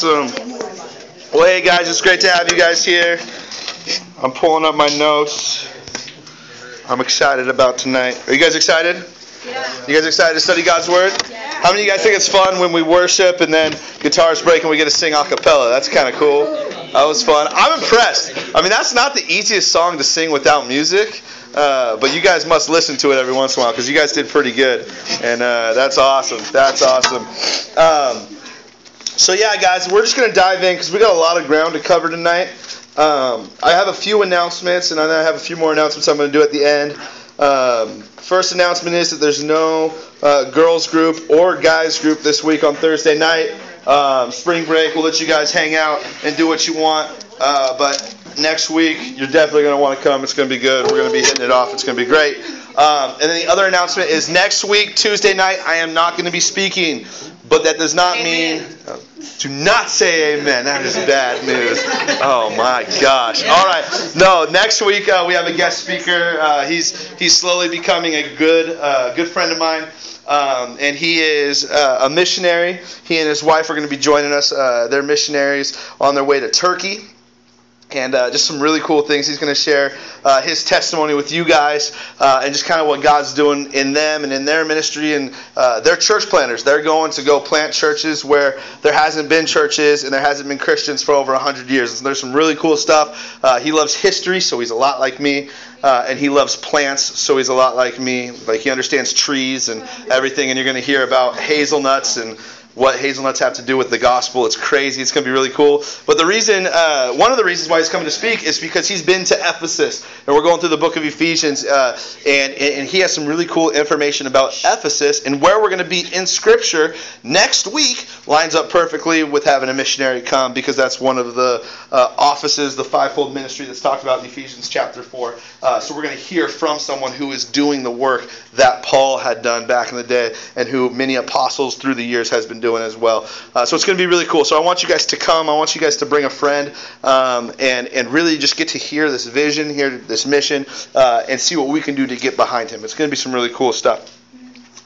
Awesome. Well, hey guys, it's great to have you guys here. I'm pulling up my notes. I'm excited about tonight. Are you guys excited? Yeah. You guys excited to study God's Word? How many of you guys think it's fun when we worship and then guitars break and we get to sing a cappella? That's kind of cool. That was fun. I'm impressed. I mean, that's not the easiest song to sing without music. Uh, but you guys must listen to it every once in a while because you guys did pretty good, and uh, that's awesome. That's awesome. Um, so yeah, guys, we're just gonna dive in because we got a lot of ground to cover tonight. Um, I have a few announcements, and I have a few more announcements I'm gonna do at the end. Um, first announcement is that there's no uh, girls group or guys group this week on Thursday night. Um, spring break, we'll let you guys hang out and do what you want. Uh, but next week, you're definitely going to want to come. It's going to be good. We're going to be hitting it off. It's going to be great. Um, and then the other announcement is next week, Tuesday night, I am not going to be speaking. But that does not mean. Uh, do not say amen. That is bad news. Oh my gosh. All right. No, next week uh, we have a guest speaker. Uh, he's he's slowly becoming a good uh, good friend of mine. Um, and he is uh, a missionary. He and his wife are going to be joining us. Uh, they're missionaries on their way to Turkey and uh, just some really cool things. He's going to share uh, his testimony with you guys uh, and just kind of what God's doing in them and in their ministry. And uh, they're church planters. They're going to go plant churches where there hasn't been churches and there hasn't been Christians for over 100 years. And there's some really cool stuff. Uh, he loves history, so he's a lot like me. Uh, and he loves plants, so he's a lot like me. Like he understands trees and everything. And you're going to hear about hazelnuts and what hazelnuts have to do with the gospel. It's crazy. It's going to be really cool. But the reason, uh, one of the reasons why he's coming to speak is because he's been to Ephesus, and we're going through the book of Ephesians, uh, and and he has some really cool information about Ephesus and where we're going to be in Scripture next week. Lines up perfectly with having a missionary come because that's one of the uh, offices, the fivefold ministry that's talked about in Ephesians chapter four. Uh, so we're going to hear from someone who is doing the work that Paul had done back in the day, and who many apostles through the years has been doing doing as well. Uh, so it's going to be really cool. So I want you guys to come. I want you guys to bring a friend um, and and really just get to hear this vision, hear this mission, uh, and see what we can do to get behind him. It's going to be some really cool stuff.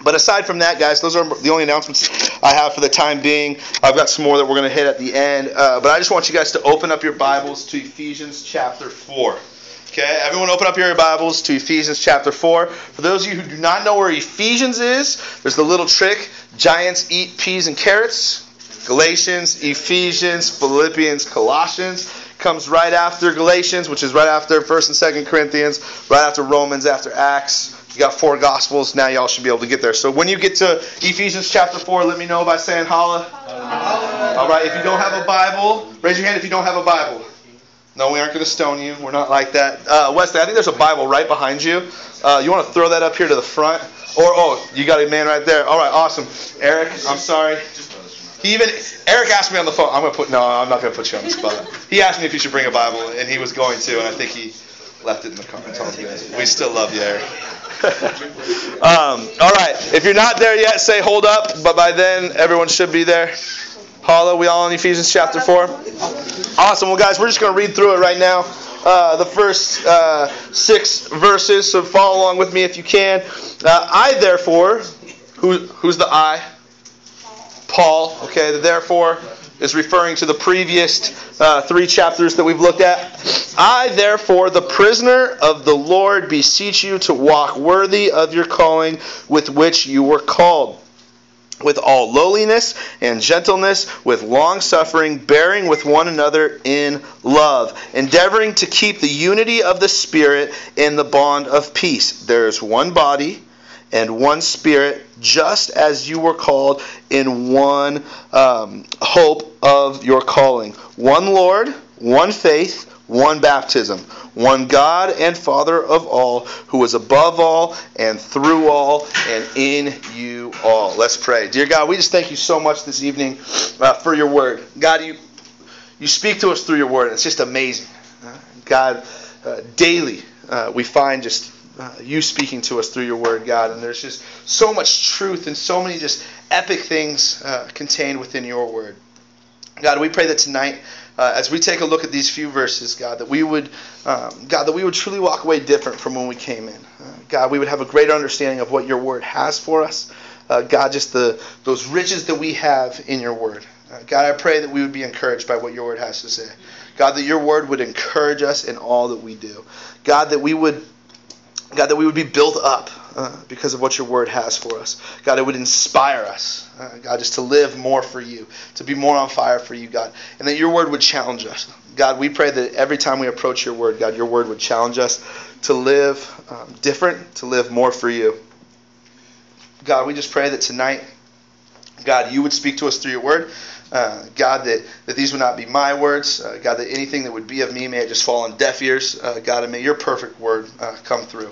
But aside from that, guys, those are the only announcements I have for the time being. I've got some more that we're going to hit at the end. Uh, but I just want you guys to open up your Bibles to Ephesians chapter 4. Okay, everyone open up your Bibles to Ephesians chapter 4. For those of you who do not know where Ephesians is, there's the little trick giants eat peas and carrots. Galatians, Ephesians, Philippians, Colossians comes right after Galatians, which is right after 1st and 2nd Corinthians, right after Romans, after Acts. You got four Gospels. Now y'all should be able to get there. So when you get to Ephesians chapter 4, let me know by saying holla. All right, if you don't have a Bible, raise your hand if you don't have a Bible. No, we aren't going to stone you. We're not like that. Uh, Wesley, I think there's a Bible right behind you. Uh, you want to throw that up here to the front? Or, oh, you got a man right there. All right, awesome. Eric, I'm sorry. He even Eric asked me on the phone. I'm gonna put no. I'm not gonna put you on the spot. He asked me if you should bring a Bible, and he was going to, and I think he left it in the car. We still love you, Eric. um, all right. If you're not there yet, say hold up. But by then, everyone should be there. Paula, we all in Ephesians chapter 4? Awesome. Well, guys, we're just going to read through it right now. Uh, the first uh, six verses, so follow along with me if you can. Uh, I, therefore, who, who's the I? Paul. Okay, the therefore is referring to the previous uh, three chapters that we've looked at. I, therefore, the prisoner of the Lord, beseech you to walk worthy of your calling with which you were called with all lowliness and gentleness, with long suffering, bearing with one another in love, endeavoring to keep the unity of the Spirit in the bond of peace. There is one body and one Spirit, just as you were called in one um, hope of your calling. One Lord, one faith, one baptism, one God and Father of all, who is above all and through all and in you all. Let's pray. Dear God, we just thank you so much this evening uh, for your word. God, you you speak to us through your word. It's just amazing. Uh, God, uh, daily uh, we find just uh, you speaking to us through your word, God, and there's just so much truth and so many just epic things uh, contained within your word. God, we pray that tonight uh, as we take a look at these few verses, God, that we would, um, God, that we would truly walk away different from when we came in. Uh, God, we would have a greater understanding of what Your Word has for us. Uh, God, just the those riches that we have in Your Word. Uh, God, I pray that we would be encouraged by what your word has to say. God, that your word would encourage us in all that we do. God, that we would God, that we would be built up uh, because of what your word has for us. God, it would inspire us, uh, God, just to live more for you, to be more on fire for you, God, and that your word would challenge us. God, we pray that every time we approach your word, God, your word would challenge us to live um, different, to live more for you. God, we just pray that tonight, God, you would speak to us through your word. Uh, God, that, that these would not be my words. Uh, God, that anything that would be of me may it just fall on deaf ears. Uh, God, and may your perfect word uh, come through.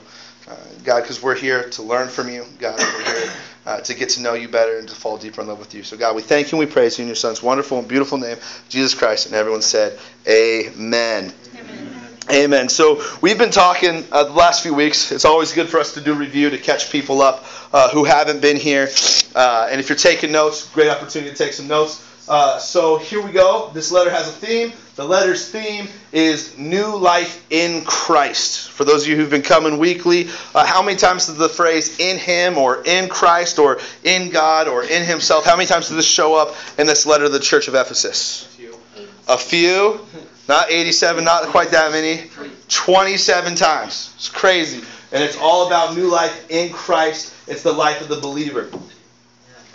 Uh, God, because we're here to learn from you. God, we're here uh, to get to know you better and to fall deeper in love with you. So, God, we thank you and we praise you in your Son's wonderful and beautiful name, Jesus Christ. And everyone said, Amen. Amen. Amen. So we've been talking uh, the last few weeks. It's always good for us to do review to catch people up uh, who haven't been here. Uh, and if you're taking notes, great opportunity to take some notes. Uh, so here we go. This letter has a theme. The letter's theme is new life in Christ. For those of you who've been coming weekly, uh, how many times does the phrase in Him or in Christ or in God or in Himself, how many times does this show up in this letter to the church of Ephesus? A few. A few? Not 87, not quite that many. 27 times. It's crazy. And it's all about new life in Christ. It's the life of the believer.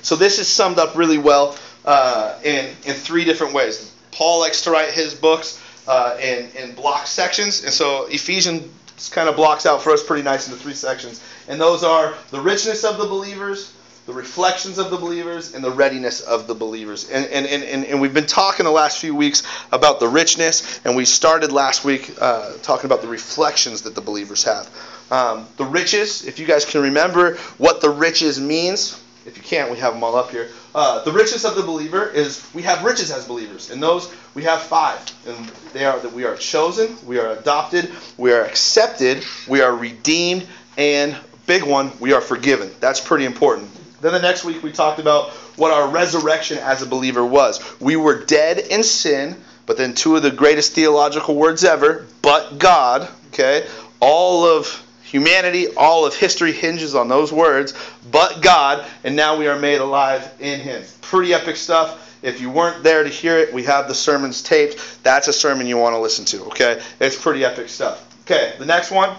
So this is summed up really well uh, in, in three different ways. Paul likes to write his books uh, in, in block sections, and so Ephesians kind of blocks out for us pretty nice into three sections. And those are the richness of the believers, the reflections of the believers, and the readiness of the believers. And, and, and, and we've been talking the last few weeks about the richness, and we started last week uh, talking about the reflections that the believers have. Um, the riches, if you guys can remember what the riches means, if you can't, we have them all up here. Uh, the richness of the believer is we have riches as believers, and those we have five, and they are that we are chosen, we are adopted, we are accepted, we are redeemed, and big one, we are forgiven. That's pretty important. Then the next week we talked about what our resurrection as a believer was. We were dead in sin, but then two of the greatest theological words ever, but God, okay? All of Humanity, all of history hinges on those words, but God, and now we are made alive in Him. Pretty epic stuff. If you weren't there to hear it, we have the sermons taped. That's a sermon you want to listen to, okay? It's pretty epic stuff. Okay, the next one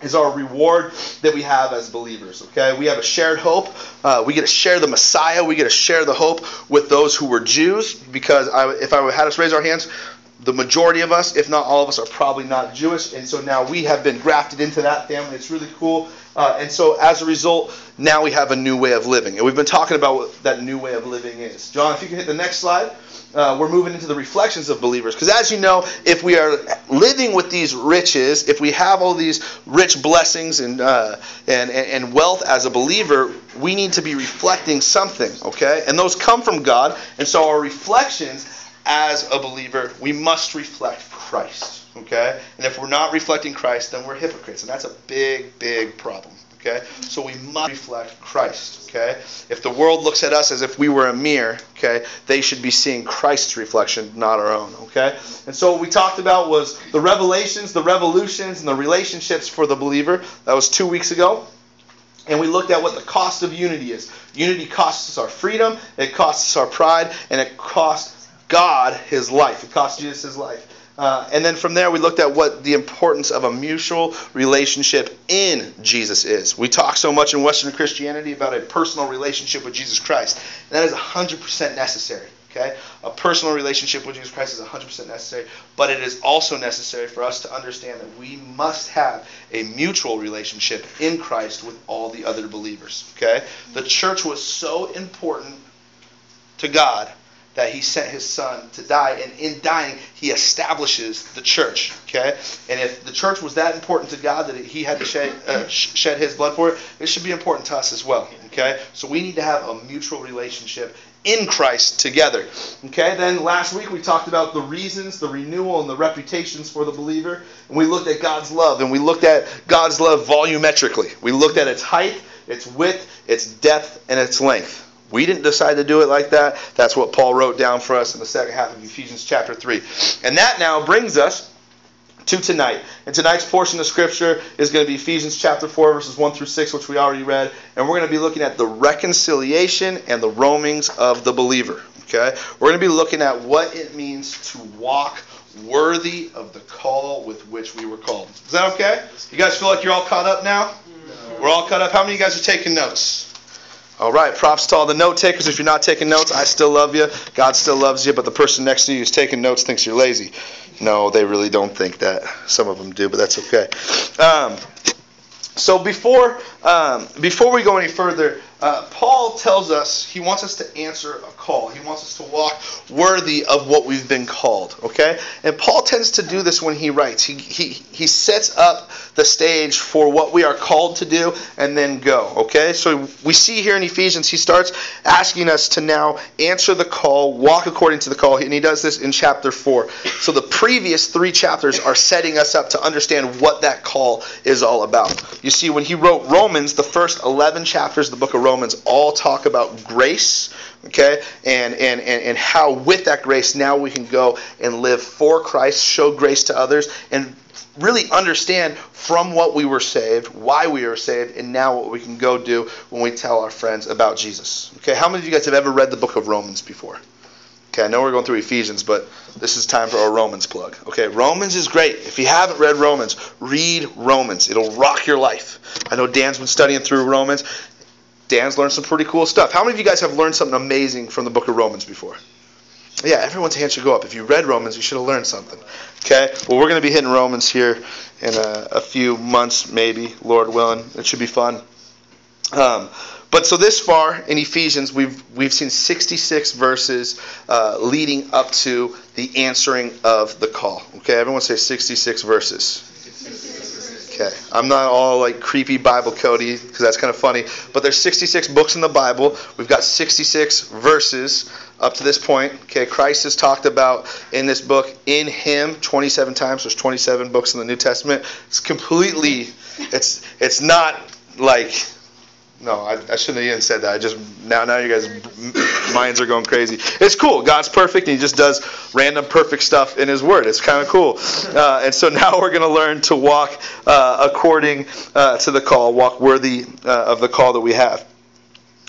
is our reward that we have as believers. Okay, we have a shared hope. Uh, we get to share the Messiah. We get to share the hope with those who were Jews. Because I, if I had us raise our hands, the majority of us, if not all of us, are probably not Jewish, and so now we have been grafted into that family. It's really cool. Uh, and so as a result, now we have a new way of living. And we've been talking about what that new way of living is. John, if you can hit the next slide. Uh, we're moving into the reflections of believers. Because as you know, if we are living with these riches, if we have all these rich blessings and, uh, and, and wealth as a believer, we need to be reflecting something, okay? And those come from God. And so our reflections as a believer, we must reflect Christ. Okay? And if we're not reflecting Christ, then we're hypocrites. And that's a big, big problem. Okay? So we must reflect Christ. Okay? If the world looks at us as if we were a mirror, okay, they should be seeing Christ's reflection, not our own. Okay? And so what we talked about was the revelations, the revolutions, and the relationships for the believer. That was two weeks ago and we looked at what the cost of unity is. Unity costs us our freedom, it costs us our pride, and it costs God his life. It cost Jesus his life. Uh, and then from there, we looked at what the importance of a mutual relationship in Jesus is. We talk so much in Western Christianity about a personal relationship with Jesus Christ. That is 100% necessary. Okay? A personal relationship with Jesus Christ is 100% necessary, but it is also necessary for us to understand that we must have a mutual relationship in Christ with all the other believers. Okay? The church was so important to God that he sent his son to die, and in dying, he establishes the church. Okay, and if the church was that important to God that he had to shed, uh, shed his blood for it, it should be important to us as well. Okay, so we need to have a mutual relationship in Christ together. Okay, then last week we talked about the reasons, the renewal, and the reputations for the believer, and we looked at God's love, and we looked at God's love volumetrically. We looked at its height, its width, its depth, and its length. We didn't decide to do it like that. That's what Paul wrote down for us in the second half of Ephesians chapter 3. And that now brings us to tonight. And tonight's portion of Scripture is going to be Ephesians chapter 4, verses 1 through 6, which we already read. And we're going to be looking at the reconciliation and the roamings of the believer. Okay? We're going to be looking at what it means to walk worthy of the call with which we were called. Is that okay? You guys feel like you're all caught up now? We're all caught up. How many of you guys are taking notes? All right, props to all the note takers. If you're not taking notes, I still love you. God still loves you, but the person next to you who's taking notes thinks you're lazy. No, they really don't think that. Some of them do, but that's okay. Um, so before um, before we go any further, uh, Paul tells us he wants us to answer a call. He wants us to walk worthy of what we've been called. Okay, and Paul tends to do this when he writes. He he he sets up the stage for what we are called to do and then go. Okay, so we see here in Ephesians he starts asking us to now answer the call, walk according to the call, and he does this in chapter four. So the previous three chapters are setting us up to understand what that call is all about. You see, when he wrote Romans, the first eleven chapters of the book of Romans all talk about grace, okay, and, and, and, and how with that grace now we can go and live for Christ, show grace to others, and really understand from what we were saved, why we were saved, and now what we can go do when we tell our friends about Jesus. Okay, how many of you guys have ever read the book of Romans before? Okay, I know we're going through Ephesians, but this is time for a Romans plug. Okay, Romans is great. If you haven't read Romans, read Romans. It'll rock your life. I know Dan's been studying through Romans. Dan's learned some pretty cool stuff. How many of you guys have learned something amazing from the book of Romans before? Yeah, everyone's hand should go up. If you read Romans, you should have learned something. Okay? Well, we're going to be hitting Romans here in a, a few months, maybe, Lord willing. It should be fun. Um, but so this far in Ephesians, we've we've seen 66 verses uh, leading up to the answering of the call. Okay, everyone say 66 verses. Okay, I'm not all like creepy Bible cody because that's kind of funny. But there's 66 books in the Bible. We've got 66 verses up to this point. Okay, Christ is talked about in this book in Him 27 times. There's 27 books in the New Testament. It's completely. It's it's not like no, I, I, shouldn't have even said that. I just now now you guys minds are going crazy. It's cool. God's perfect, and He just does random perfect stuff in His Word. It's kind of cool. Uh, and so now we're going to learn to walk uh, according uh, to the call, walk worthy uh, of the call that we have.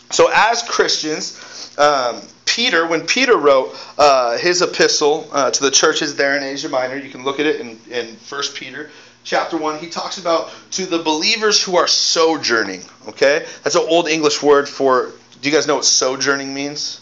So as Christians, um, Peter, when Peter wrote uh, his epistle uh, to the churches there in Asia Minor, you can look at it in in First Peter chapter 1, he talks about to the believers who are sojourning. Okay? That's an old English word for. Do you guys know what sojourning means?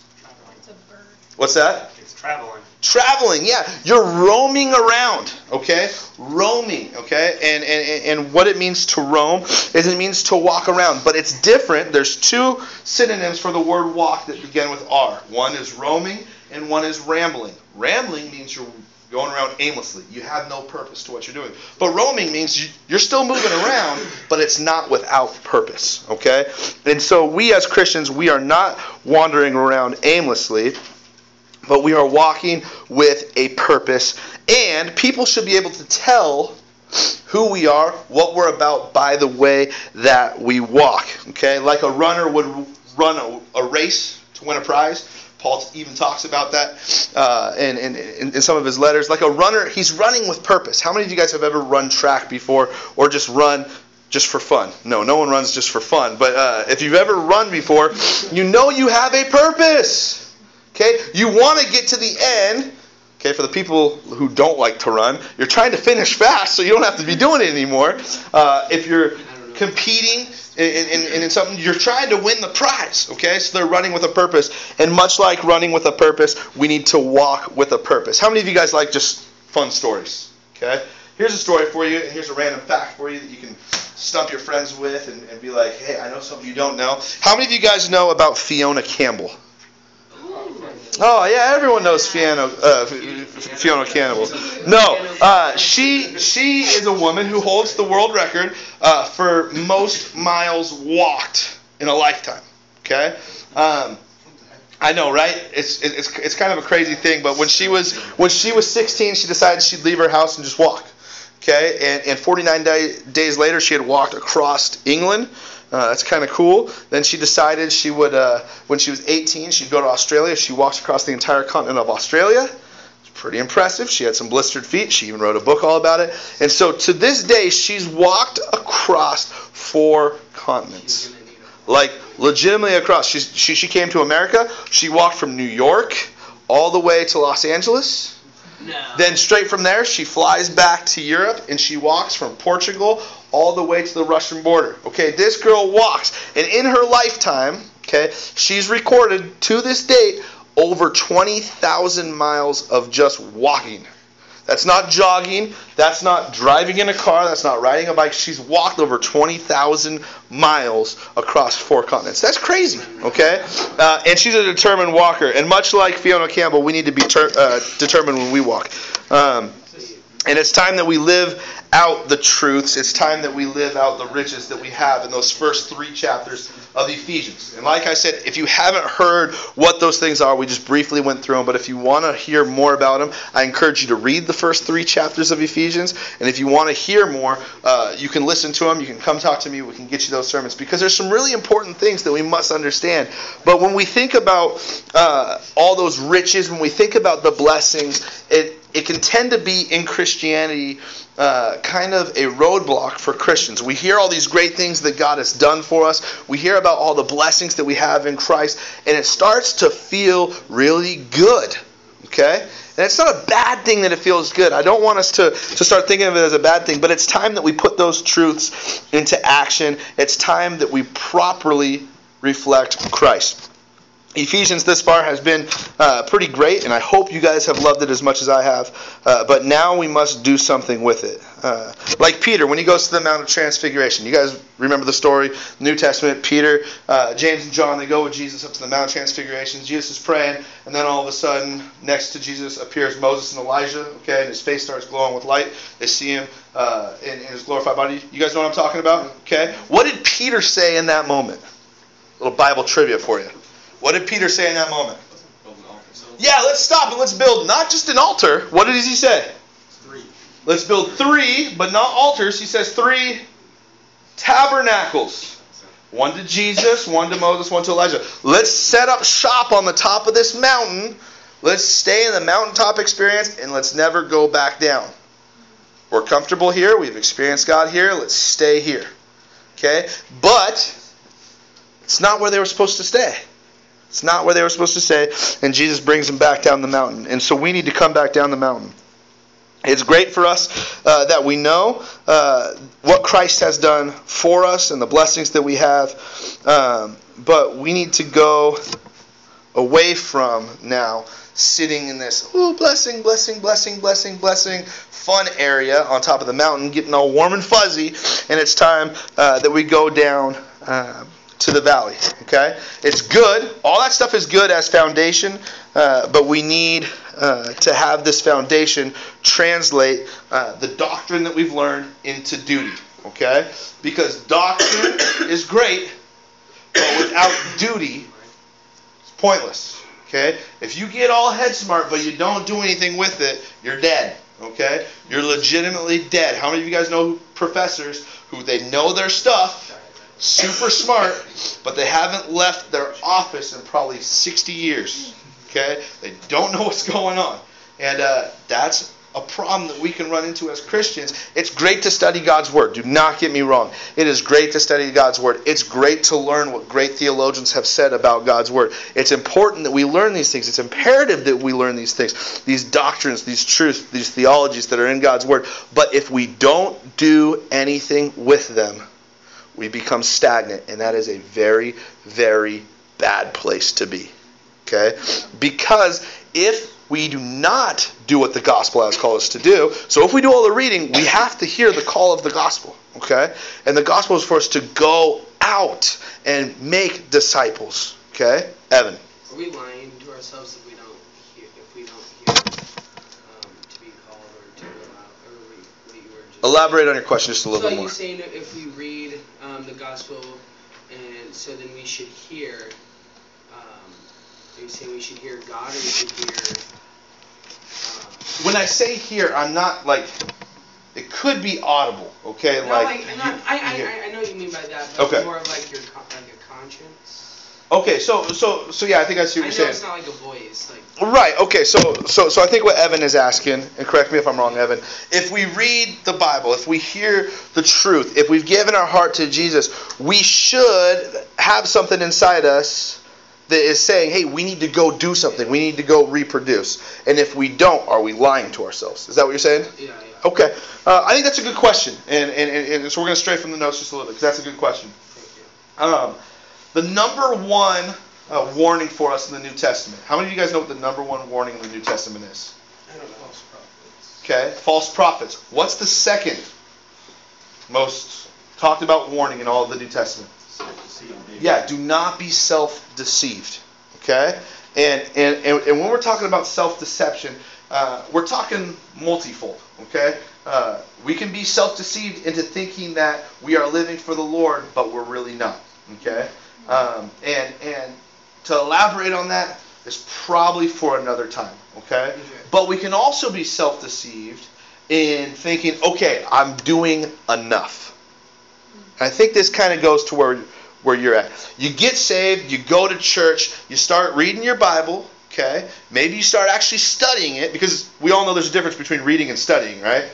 What's that? It's traveling. Traveling, yeah. You're roaming around, okay? Roaming, okay? And, and, and what it means to roam is it means to walk around. But it's different. There's two synonyms for the word walk that begin with R. One is roaming and one is rambling. Rambling means you're going around aimlessly. You have no purpose to what you're doing. But roaming means you're still moving around, but it's not without purpose. Okay? And so we as Christians, we are not wandering around aimlessly, but we are walking with a purpose. And people should be able to tell who we are, what we're about by the way that we walk. Okay? Like a runner would run a, a race to win a prize Paul even talks about that uh, in, in, in, some of his letters. Like a runner, he's running with purpose. How many of you guys have ever run track before or just run just for fun? No, no one runs just for fun. But uh, if you've ever run before, you know you have a purpose. Okay? You want to get to the end. Okay, for the people who don't like to run, you're trying to finish fast so you don't have to be doing it anymore. Uh, if you're competing in, in, something, you're trying to win the prize. Okay, so they're running with a purpose, and much like running with a purpose, we need to walk with a purpose. How many of you guys like just fun stories? Okay, here's a story for you, and here's a random fact for you that you can stump your friends with and, and be like, hey, I know something you don't know. How many of you guys know about Ffyona Campbell? Oh yeah, everyone knows Ffyona uh, Ffyona Campbell. No, uh, she she is a woman who holds the world record uh, for most miles walked in a lifetime. Okay. Um, I know, right? It's, it's it's kind of a crazy thing, but when she was when she was 16, she decided she'd leave her house and just walk. Okay, and, and 49 day, days later, she had walked across England. Uh, that's kind of cool. Then she decided she would, uh, when she was 18, she'd go to Australia. She walked across the entire continent of Australia. It's pretty impressive. She had some blistered feet. She even wrote a book all about it. And so to this day, she's walked across four continents. Like legitimately across. She's, she, she came to America. She walked from New York all the way to Los Angeles. No. Then straight from there, she flies back to Europe and she walks from Portugal all the way to the Russian border. Okay, this girl walks, and in her lifetime, okay, she's recorded to this date over 20,000 miles of just walking. That's not jogging. That's not driving in a car. That's not riding a bike. She's walked over 20,000 miles across four continents. That's crazy, okay? Uh, and she's a determined walker. And much like Ffyona Campbell, we need to be ter- uh, determined when we walk. Um, and it's time that we live out the truths. It's time that we live out the riches that we have in those first three chapters of Ephesians. And like I said, if you haven't heard what those things are, we just briefly went through them. But if you want to hear more about them, I encourage you to read the first three chapters of Ephesians. And if you want to hear more, uh, you can listen to them. You can come talk to me. We can get you those sermons because there's some really important things that we must understand. But when we think about uh, all those riches, when we think about the blessings, it it can tend to be in Christianity uh, kind of a roadblock for Christians. We hear all these great things that God has done for us. We hear about all the blessings that we have in Christ, and it starts to feel really good. Okay? And it's not a bad thing that it feels good. I don't want us to, to start thinking of it as a bad thing, but it's time that we put those truths into action. It's time that we properly reflect Christ. Ephesians this far has been uh, pretty great, and I hope you guys have loved it as much as I have. Uh, but now we must do something with it. Uh, like Peter, when he goes to the Mount of Transfiguration. You guys remember the story? New Testament, Peter, uh, James, and John, they go with Jesus up to the Mount of Transfiguration. Jesus is praying, and then all of a sudden, next to Jesus appears Moses and Elijah, okay, and his face starts glowing with light. They see him uh, in, in his glorified body. You guys know what I'm talking about? Okay? What did Peter say in that moment? A little Bible trivia for you. What did Peter say in that moment? Yeah, let's stop and let's build not just an altar. What does he say? Three. Let's build three, but not altars. He says three tabernacles. One to Jesus, one to Moses, one to Elijah. Let's set up shop on the top of this mountain. Let's stay in the mountaintop experience and let's never go back down. We're comfortable here. We've experienced God here. Let's stay here. Okay? But it's not where they were supposed to stay. It's not where they were supposed to say, and Jesus brings them back down the mountain. And so we need to come back down the mountain. It's great for us uh, that we know uh, what Christ has done for us and the blessings that we have, um, but we need to go away from now sitting in this ooh, blessing, blessing, blessing, blessing, blessing fun area on top of the mountain, getting all warm and fuzzy, and it's time uh, that we go down uh, to the valley. Okay, it's good. All that stuff is good as foundation, uh, but we need uh, to have this foundation translate uh, the doctrine that we've learned into duty. Okay, because doctrine is great, but without duty, it's pointless. Okay, if you get all head smart but you don't do anything with it, you're dead. Okay, you're legitimately dead. How many of you guys know professors who they know their stuff? Super smart, but they haven't left their office in probably 60 years. Okay? They don't know what's going on. And uh, that's a problem that we can run into as Christians. It's great to study God's Word. Do not get me wrong. It is great to study God's Word. It's great to learn what great theologians have said about God's Word. It's important that we learn these things. It's imperative that we learn these things, these doctrines, these truths, these theologies that are in God's Word. But if we don't do anything with them, we become stagnant, and that is a very, very bad place to be. Okay? Because if we do not do what the gospel has called us to do, so if we do all the reading, we have to hear the call of the gospel. Okay? And the gospel is for us to go out and make disciples. Okay? Evan. Are we lying to ourselves if we don't hear, if we don't hear um, to be called or to allow, or we, what you were just Elaborate on your question just a little so bit are more. you saying if we read um, the gospel, and so then we should hear? Um, are you saying we should hear God, or we should hear? Uh, When I say here, I'm not like it could be audible, okay? no, like like, not, I, you I, I know what you mean by that. But Okay. More of like your like a conscience. Okay, so so so yeah, I think I see what know you're it's saying. not like a voice. Like Right. Okay. So so so I think what Evan is asking, and correct me if I'm wrong, Evan. If we read the Bible, if we hear the truth, if we've given our heart to Jesus, we should have something inside us that is saying, "Hey, we need to go do something. We need to go reproduce." And if we don't, are we lying to ourselves? Is that what you're saying? yeah, yeah. Okay. Uh, I think that's a good question, and and, and, and so we're going to stray from the notes just a little bit because that's a good question. Thank you. Um, the number one uh, warning for us in the New Testament. How many of you guys know what the number one warning in the New Testament is? I don't know. Okay, false prophets. What's the second most talked about warning in all of the New Testament? Yeah, do not be self-deceived. Okay, and and and, and when we're talking about self-deception, uh, we're talking multifold. Okay, uh, we can be self-deceived into thinking that we are living for the Lord, but we're really not. Okay, um, and and to elaborate on that is probably for another time. Okay, but we can also be self-deceived in thinking, okay, I'm doing enough. I think this kind of goes to where where you're at. You get saved, you go to church, you start reading your Bible, okay? Maybe you start actually studying it because we all know there's a difference between reading and studying, right?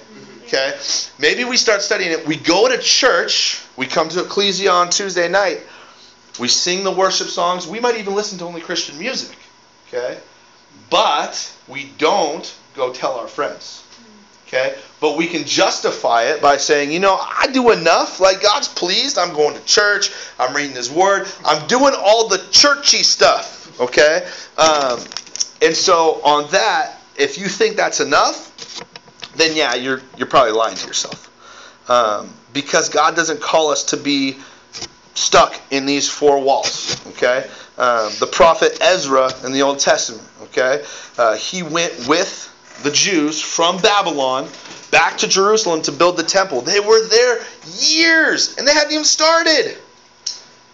Okay? Maybe we start studying it. We go to church, we come to Ekklesia on Tuesday night, we sing the worship songs, we might even listen to only Christian music, okay? But we don't go tell our friends. Okay? But we can justify it by saying, you know, I do enough. Like, God's pleased. I'm going to church. I'm reading His Word. I'm doing all the churchy stuff. Okay? Um, and so, on that, if you think that's enough, then yeah, you're, you're probably lying to yourself. Um, because God doesn't call us to be stuck in these four walls. Okay? Um, the prophet Ezra in the Old Testament. Okay? Uh, he went with the Jews from Babylon back to Jerusalem to build the temple. They were there years and they hadn't even started.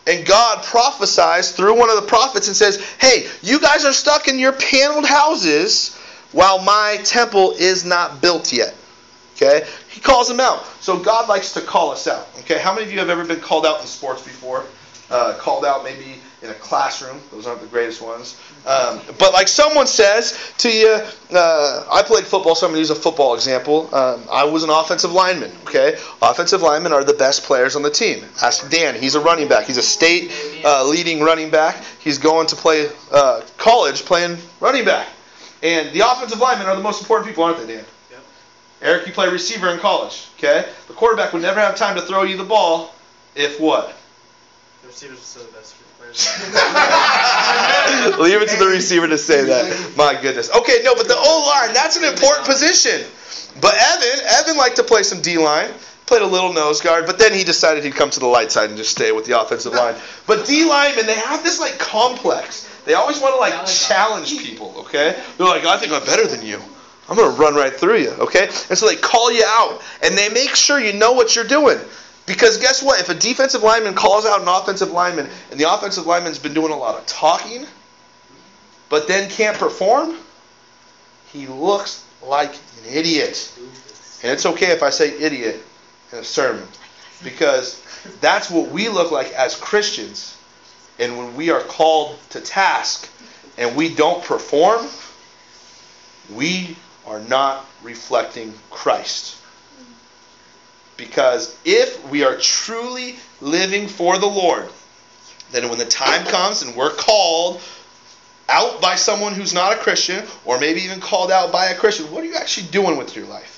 And God prophesies through one of the prophets and says, Hey, you guys are stuck in your paneled houses while my temple is not built yet. Okay? He calls them out. So God likes to call us out. Okay? How many of you have ever been called out in sports before? Uh, called out maybe in a classroom. Those aren't the greatest ones. Um, but like someone says to you, uh, I played football, so I'm going to use a football example. Um, I was an offensive lineman. Okay, offensive linemen are the best players on the team. Ask Dan. He's a running back. He's a state uh, leading running back. He's going to play uh, college playing running back. And the offensive linemen are the most important people, aren't they, Dan? Yep. Eric, you play receiver in college. Okay, the quarterback would never have time to throw you the ball if what? The receivers are still the best players. Leave it to the receiver to say that. My goodness. Okay, no, but the O line, that's an important position. But Evan, Evan liked to play some D line, played a little nose guard, but then he decided he'd come to the light side and just stay with the offensive line. But D linemen, they have this like complex. They always want to like challenge people, okay? They're like, I think I'm better than you. I'm going to run right through you, okay? And so they call you out and they make sure you know what you're doing. Because guess what? If a defensive lineman calls out an offensive lineman and the offensive lineman's been doing a lot of talking, but then can't perform, he looks like an idiot. And it's okay if I say idiot in a sermon. Because that's what we look like as Christians. And when we are called to task and we don't perform, we are not reflecting Christ. Because if we are truly living for the Lord, then when the time comes and we're called out by someone who's not a Christian, or maybe even called out by a Christian, what are you actually doing with your life?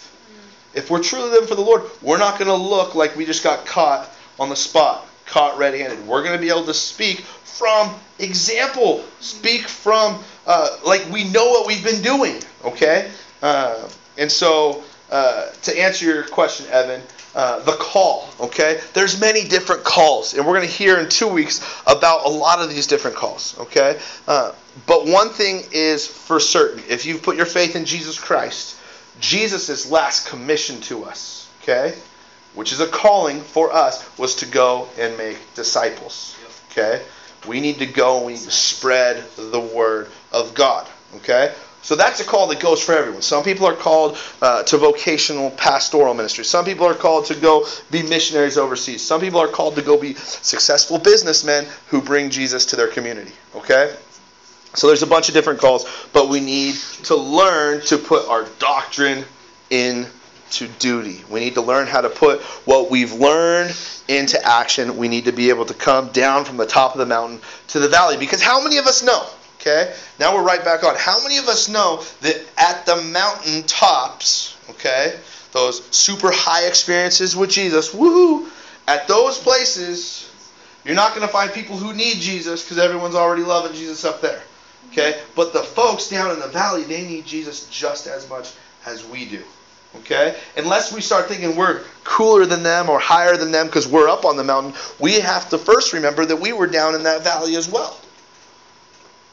If we're truly living for the Lord, we're not going to look like we just got caught on the spot, caught red handed. We're going to be able to speak from example, speak from, uh, like we know what we've been doing, okay? Uh, and so, uh, to answer your question, Evan, uh, the call, okay? There's many different calls, and we're going to hear in two weeks about a lot of these different calls, okay? Uh, but one thing is for certain if you've put your faith in Jesus Christ, Jesus' last commission to us, okay, which is a calling for us, was to go and make disciples, okay? We need to go and we need to spread the word of God, okay? So that's a call that goes for everyone. Some people are called uh, to vocational pastoral ministry. Some people are called to go be missionaries overseas. Some people are called to go be successful businessmen who bring Jesus to their community. Okay? So there's a bunch of different calls, but we need to learn to put our doctrine into duty. We need to learn how to put what we've learned into action. We need to be able to come down from the top of the mountain to the valley. Because how many of us know? Okay? Now we're right back on. How many of us know that at the mountain tops, okay, those super high experiences with Jesus, woohoo, at those places, you're not going to find people who need Jesus because everyone's already loving Jesus up there. Okay? But the folks down in the valley, they need Jesus just as much as we do. Okay? Unless we start thinking we're cooler than them or higher than them because we're up on the mountain, we have to first remember that we were down in that valley as well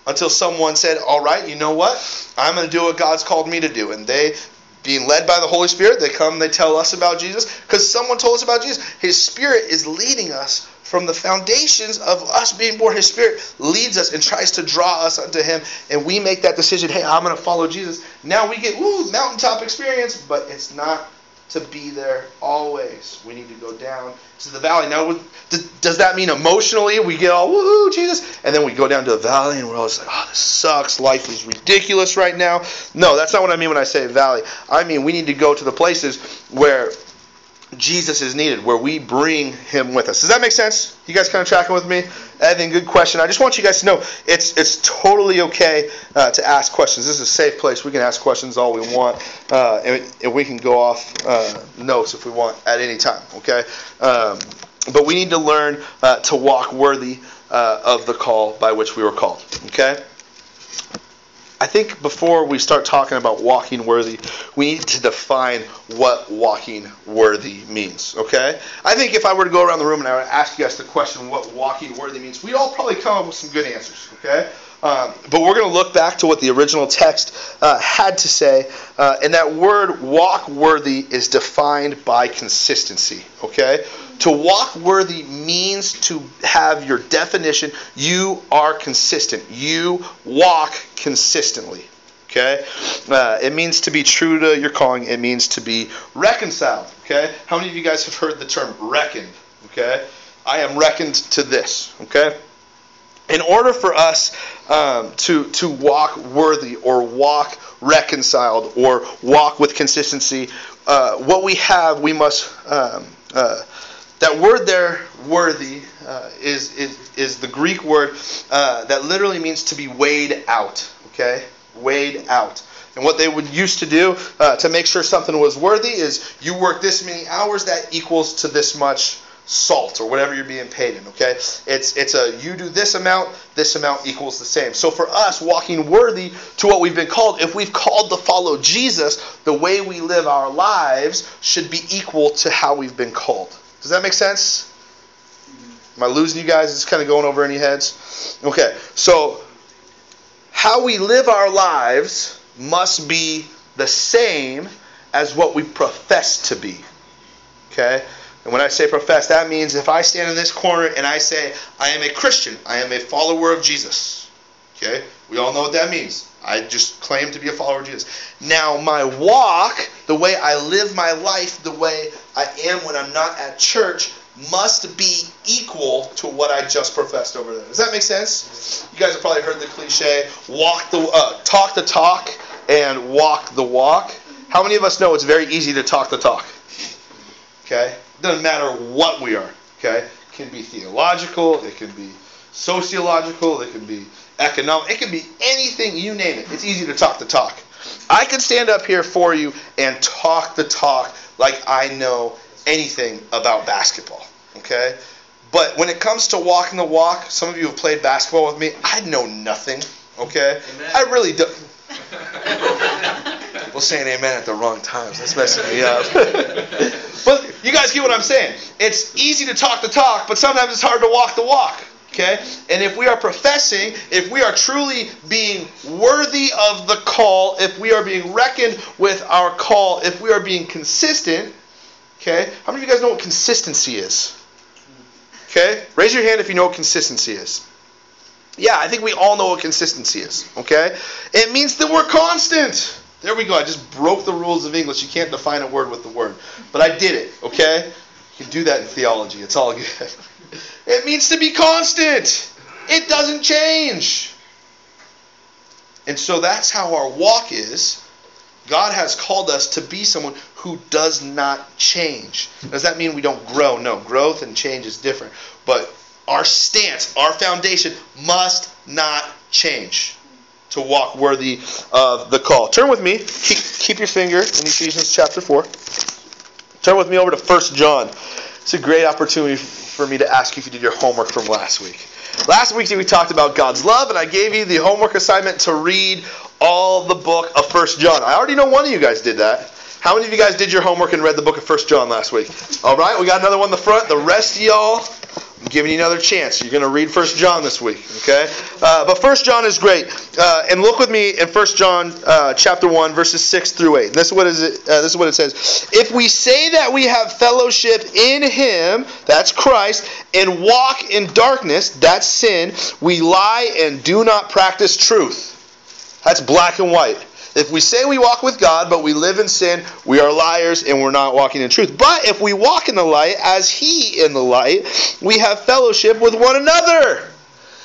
until someone said, All right, you know what? I'm going to do what God's called me to do. And they, being led by the Holy Spirit, they come, they tell us about Jesus because someone told us about Jesus. His Spirit is leading us from the foundations of us being born. His Spirit leads us and tries to draw us unto Him. And we make that decision hey, I'm going to follow Jesus. Now we get, ooh, mountaintop experience, but it's not to be there always. We need to go down to the valley. Now, does that mean emotionally we get all woohoo Jesus, and then we go down to the valley and we're always like, oh, this sucks. Life is ridiculous right now. No, that's not what I mean when I say valley. I mean we need to go to the places where Jesus is needed, where we bring him with us. Does that make sense? You guys kind of tracking with me? Evan, good question. I just want you guys to know it's it's totally okay uh, to ask questions. This is a safe place. We can ask questions all we want, uh, and, and, we can go off uh, notes if we want at any time. Okay, um, but we need to learn uh, to walk worthy uh, of the call by which we were called. Okay. I think before we start talking about walking worthy, we need to define what walking worthy means. Okay? I think if I were to go around the room and I were to ask you guys the question what walking worthy means, we'd all probably come up with some good answers. Okay? Um, but we're going to look back to what the original text uh, had to say, uh, and that word walk worthy is defined by consistency. Okay? To walk worthy means to have your definition. You are consistent. You walk consistently. Okay? Uh, it means to be true to your calling. It means to be reconciled. Okay? How many of you guys have heard the term reckoned? Okay? I am reckoned to this. Okay? In order for us um, to, to walk worthy or walk reconciled or walk with consistency, uh, what we have, we must um, uh, that word there, worthy, uh, is, is, is the Greek word uh, that literally means to be weighed out. Okay? Weighed out. And what they would used to do uh, to make sure something was worthy is you work this many hours, that equals to this much salt or whatever you're being paid in. Okay? It's, it's a you do this amount, this amount equals the same. So for us, walking worthy to what we've been called, if we've called to follow Jesus, the way we live our lives should be equal to how we've been called. Does that make sense? Am I losing you guys? It's kind of going over any heads. Okay, so how we live our lives must be the same as what we profess to be. Okay? And when I say profess, that means if I stand in this corner and I say, I am a Christian, I am a follower of Jesus. Okay? We all know what that means. I just claim to be a follower of Jesus. Now, my walk, the way I live my life, the way I am when I'm not at church, must be equal to what I just professed over there. Does that make sense? You guys have probably heard the cliche: walk the uh, talk the talk and walk the walk. How many of us know it's very easy to talk the talk? Okay, it doesn't matter what we are. Okay, it can be theological, it can be sociological, it can be economic, it can be anything you name it. It's easy to talk the talk. I could stand up here for you and talk the talk like I know anything about basketball. Okay? But when it comes to walking the walk, some of you have played basketball with me. I know nothing. Okay? Amen. I really do. well, saying amen at the wrong times. That's messing me up. but you guys get what I'm saying. It's easy to talk the talk, but sometimes it's hard to walk the walk. Okay? And if we are professing, if we are truly being worthy of the call, if we are being reckoned with our call, if we are being consistent, okay? How many of you guys know what consistency is? Okay? Raise your hand if you know what consistency is. Yeah, I think we all know what consistency is, okay? It means that we're constant. There we go. I just broke the rules of English. You can't define a word with the word. But I did it, okay? You can do that in theology. It's all good. It means to be constant. It doesn't change. And so that's how our walk is. God has called us to be someone who does not change. Does that mean we don't grow? No, growth and change is different. But our stance, our foundation must not change to walk worthy of the call. Turn with me. Keep, keep your finger in Ephesians chapter 4. Turn with me over to 1 John. It's a great opportunity for me to ask you if you did your homework from last week. Last week we talked about God's love, and I gave you the homework assignment to read all the book of First John. I already know one of you guys did that. How many of you guys did your homework and read the book of First John last week? All right, we got another one in the front. The rest of y'all, I'm giving you another chance. You're going to read First John this week, okay? Uh, but First John is great, uh, and look with me in First John uh, chapter one, verses six through eight. This is what is it? Uh, this is what it says. If we say that we have fellowship in Him, that's Christ, and walk in darkness, that's sin, we lie and do not practice truth. That's black and white. If we say we walk with God, but we live in sin, we are liars and we're not walking in truth. But if we walk in the light, as He in the light, we have fellowship with one another.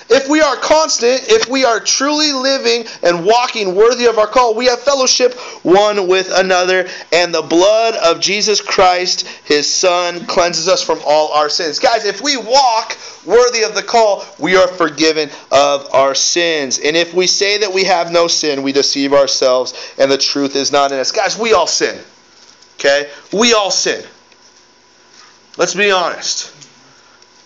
If we are constant, if we are truly living and walking worthy of our call, we have fellowship one with another, and the blood of Jesus Christ, his Son, cleanses us from all our sins. Guys, if we walk worthy of the call, we are forgiven of our sins. And if we say that we have no sin, we deceive ourselves, and the truth is not in us. Guys, we all sin. Okay? We all sin. Let's be honest.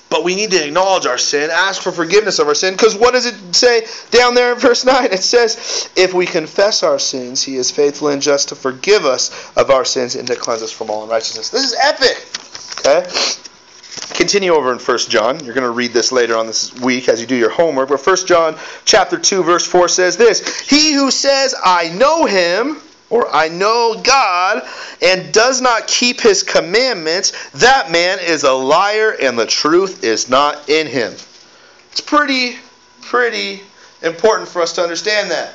But we need to acknowledge our sin, ask for forgiveness of our sin, because what does it say down there in verse 9? It says, If we confess our sins, he is faithful and just to forgive us of our sins and to cleanse us from all unrighteousness. This is epic. Okay? Continue over in 1 John. You're going to read this later on this week as you do your homework. But 1 John chapter 2, verse 4 says this He who says, I know him or I know God, and does not keep his commandments, that man is a liar and the truth is not in him. It's pretty, pretty important for us to understand that.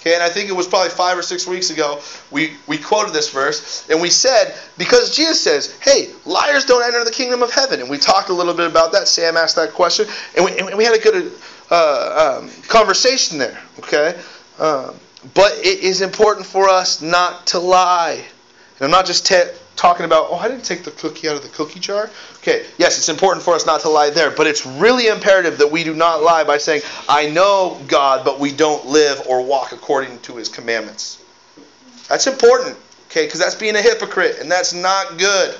Okay, and I think it was probably five or six weeks ago we, we quoted this verse, and we said, because Jesus says, hey, liars don't enter the kingdom of heaven. And we talked a little bit about that. Sam asked that question, and we, and we had a good uh, um, conversation there. Okay? Um, but it is important for us not to lie. And I'm not just te- talking about, oh, I didn't take the cookie out of the cookie jar. Okay, yes, it's important for us not to lie there, but it's really imperative that we do not lie by saying, I know God, but we don't live or walk according to his commandments. That's important, okay, because that's being a hypocrite, and that's not good.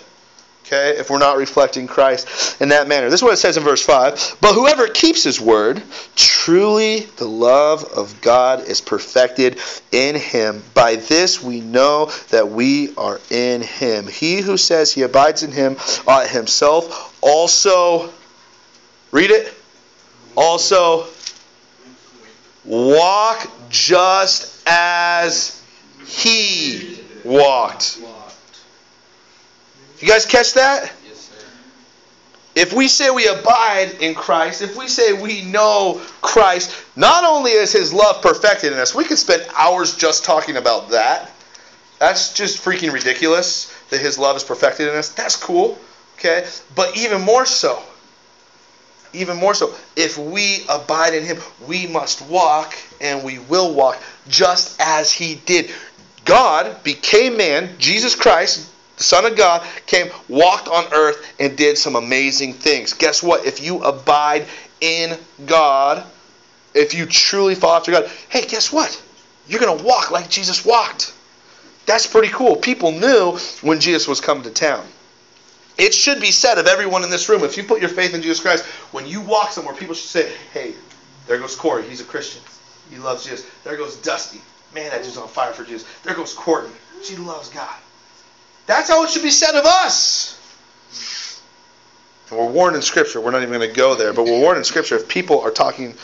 Okay, if we're not reflecting Christ in that manner. This is what it says in verse 5. But whoever keeps his word, truly the love of God is perfected in him. By this we know that we are in him. He who says he abides in him ought himself also, read it, also walk just as he walked. You guys catch that? Yes, sir. If we say we abide in Christ, if we say we know Christ, not only is his love perfected in us, we could spend hours just talking about that. That's just freaking ridiculous that his love is perfected in us. That's cool. Okay? But even more so, even more so, if we abide in him, we must walk and we will walk just as he did. God became man, Jesus Christ, Son of God, came, walked on earth, and did some amazing things. Guess what? If you abide in God, if you truly follow after God, hey, guess what? You're going to walk like Jesus walked. That's pretty cool. People knew when Jesus was coming to town. It should be said of everyone in this room, if you put your faith in Jesus Christ, when you walk somewhere, people should say, hey, there goes Corey. He's a Christian. He loves Jesus. There goes Dusty. Man, that dude's on fire for Jesus. There goes Courtney. She loves God. That's how it should be said of us. And we're warned in Scripture. We're not even going to go there, but we're warned in Scripture if people are talking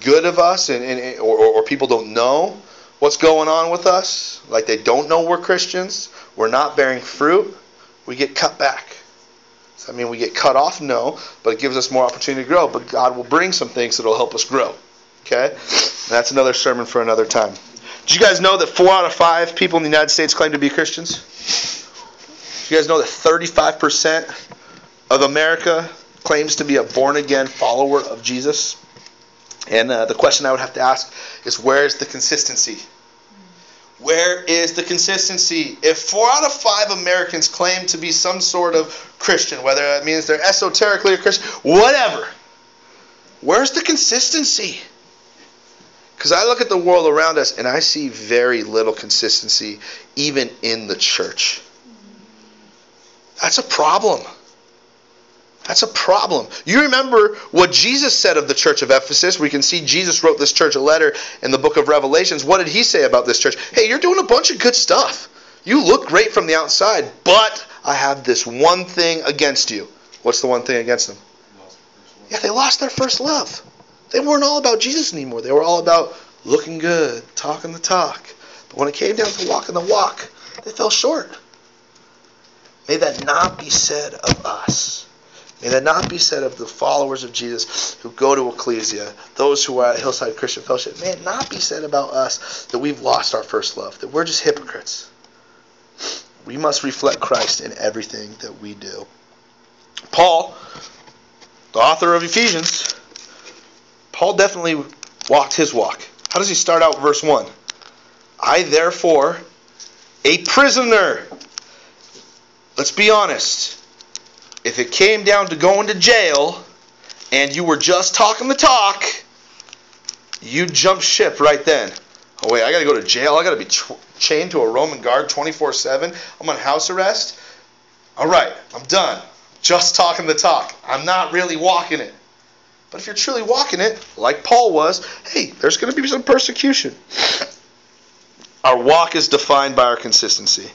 good of us and, and or, or people don't know what's going on with us, like they don't know we're Christians, we're not bearing fruit, we get cut back. Does that mean we get cut off? No, but it gives us more opportunity to grow. But God will bring some things that will help us grow. Okay? that's another sermon for another time. Did you guys know that four out of five people in the United States claim to be Christians? You guys know that 35% of America claims to be a born again follower of Jesus? And uh, the question I would have to ask is where is the consistency? Where is the consistency? If four out of five Americans claim to be some sort of Christian, whether that means they're esoterically a Christian, whatever, where's the consistency? Because I look at the world around us and I see very little consistency, even in the church. That's a problem. That's a problem. You remember what Jesus said of the church of Ephesus? We can see Jesus wrote this church a letter in the book of Revelations. What did he say about this church? Hey, you're doing a bunch of good stuff. You look great from the outside, but I have this one thing against you. What's the one thing against them? Yeah, they lost their first love. They weren't all about Jesus anymore. They were all about looking good, talking the talk. But when it came down to walking the walk, they fell short. May that not be said of us. May that not be said of the followers of Jesus who go to Ekklesia, those who are at Hillside Christian Fellowship. May it not be said about us that we've lost our first love, that we're just hypocrites. We must reflect Christ in everything that we do. Paul, the author of Ephesians, Paul definitely walked his walk. How does he start out verse 1? I, therefore, a prisoner. Let's be honest if it came down to going to jail and you were just talking the talk, you'd jump ship right then. Oh, wait, I got to go to jail. I got to be chained to a Roman guard 24 7. I'm on house arrest. All right, I'm done. Just talking the talk. I'm not really walking it. But if you're truly walking it, like Paul was, hey, there's going to be some persecution. Our walk is defined by our consistency.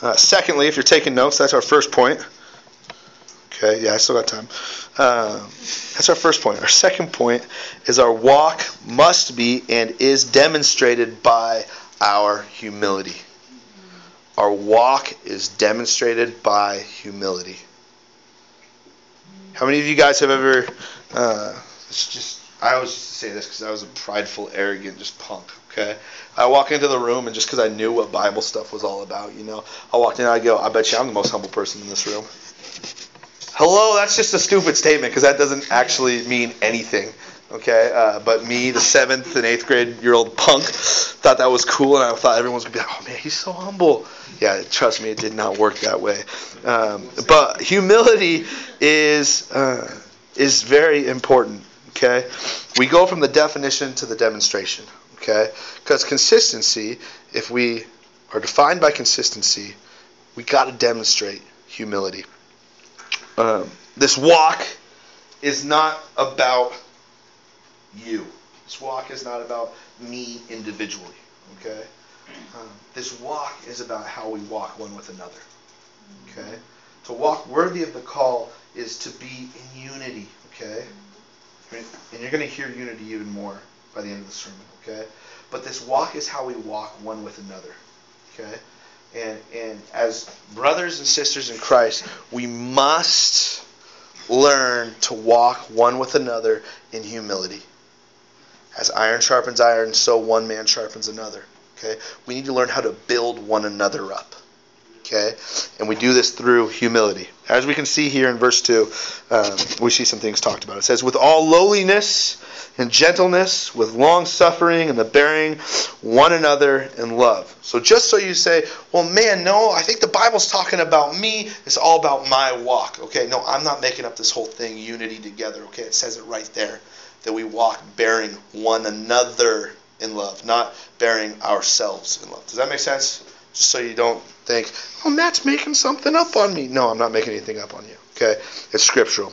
Uh, secondly, if you're taking notes, that's our first point. Okay, yeah, I still got time. Uh, that's our first point. Our second point is our walk must be and is demonstrated by our humility. Our walk is demonstrated by humility. How many of you guys have ever? Uh, it's just I always used to say this because I was a prideful, arrogant, just punk. Okay, I walk into the room and just because I knew what Bible stuff was all about, you know, I walked in, and I go, I bet you I'm the most humble person in this room. Hello, that's just a stupid statement because that doesn't actually mean anything. Okay, uh, but me, the seventh and eighth grade year old punk, thought that was cool, and I thought everyone was gonna be like, "Oh man, he's so humble." Yeah, trust me, it did not work that way. Um, but humility is uh, is very important. Okay, we go from the definition to the demonstration. Okay, because consistency, if we are defined by consistency, we got to demonstrate humility. Um, this walk is not about you. This walk is not about me individually. Okay? Um, this walk is about how we walk one with another. Okay? To walk worthy of the call is to be in unity. Okay? And you're going to hear unity even more by the end of the sermon. Okay? But this walk is how we walk one with another. Okay? And, and as brothers and sisters in Christ, we must learn to walk one with another in humility. As iron sharpens iron, so one man sharpens another. Okay? We need to learn how to build one another up. Okay? And we do this through humility. As we can see here in verse 2, um, we see some things talked about. It says, With all lowliness and gentleness, with long suffering and the bearing one another in love. So just so you say, well, man, no, I think the Bible's talking about me. It's all about my walk. Okay, no, I'm not making up this whole thing, unity together. Okay, it says it right there that we walk bearing one another in love, not bearing ourselves in love. Does that make sense? Just so you don't think, oh, Matt's making something up on me. No, I'm not making anything up on you. Okay? It's scriptural.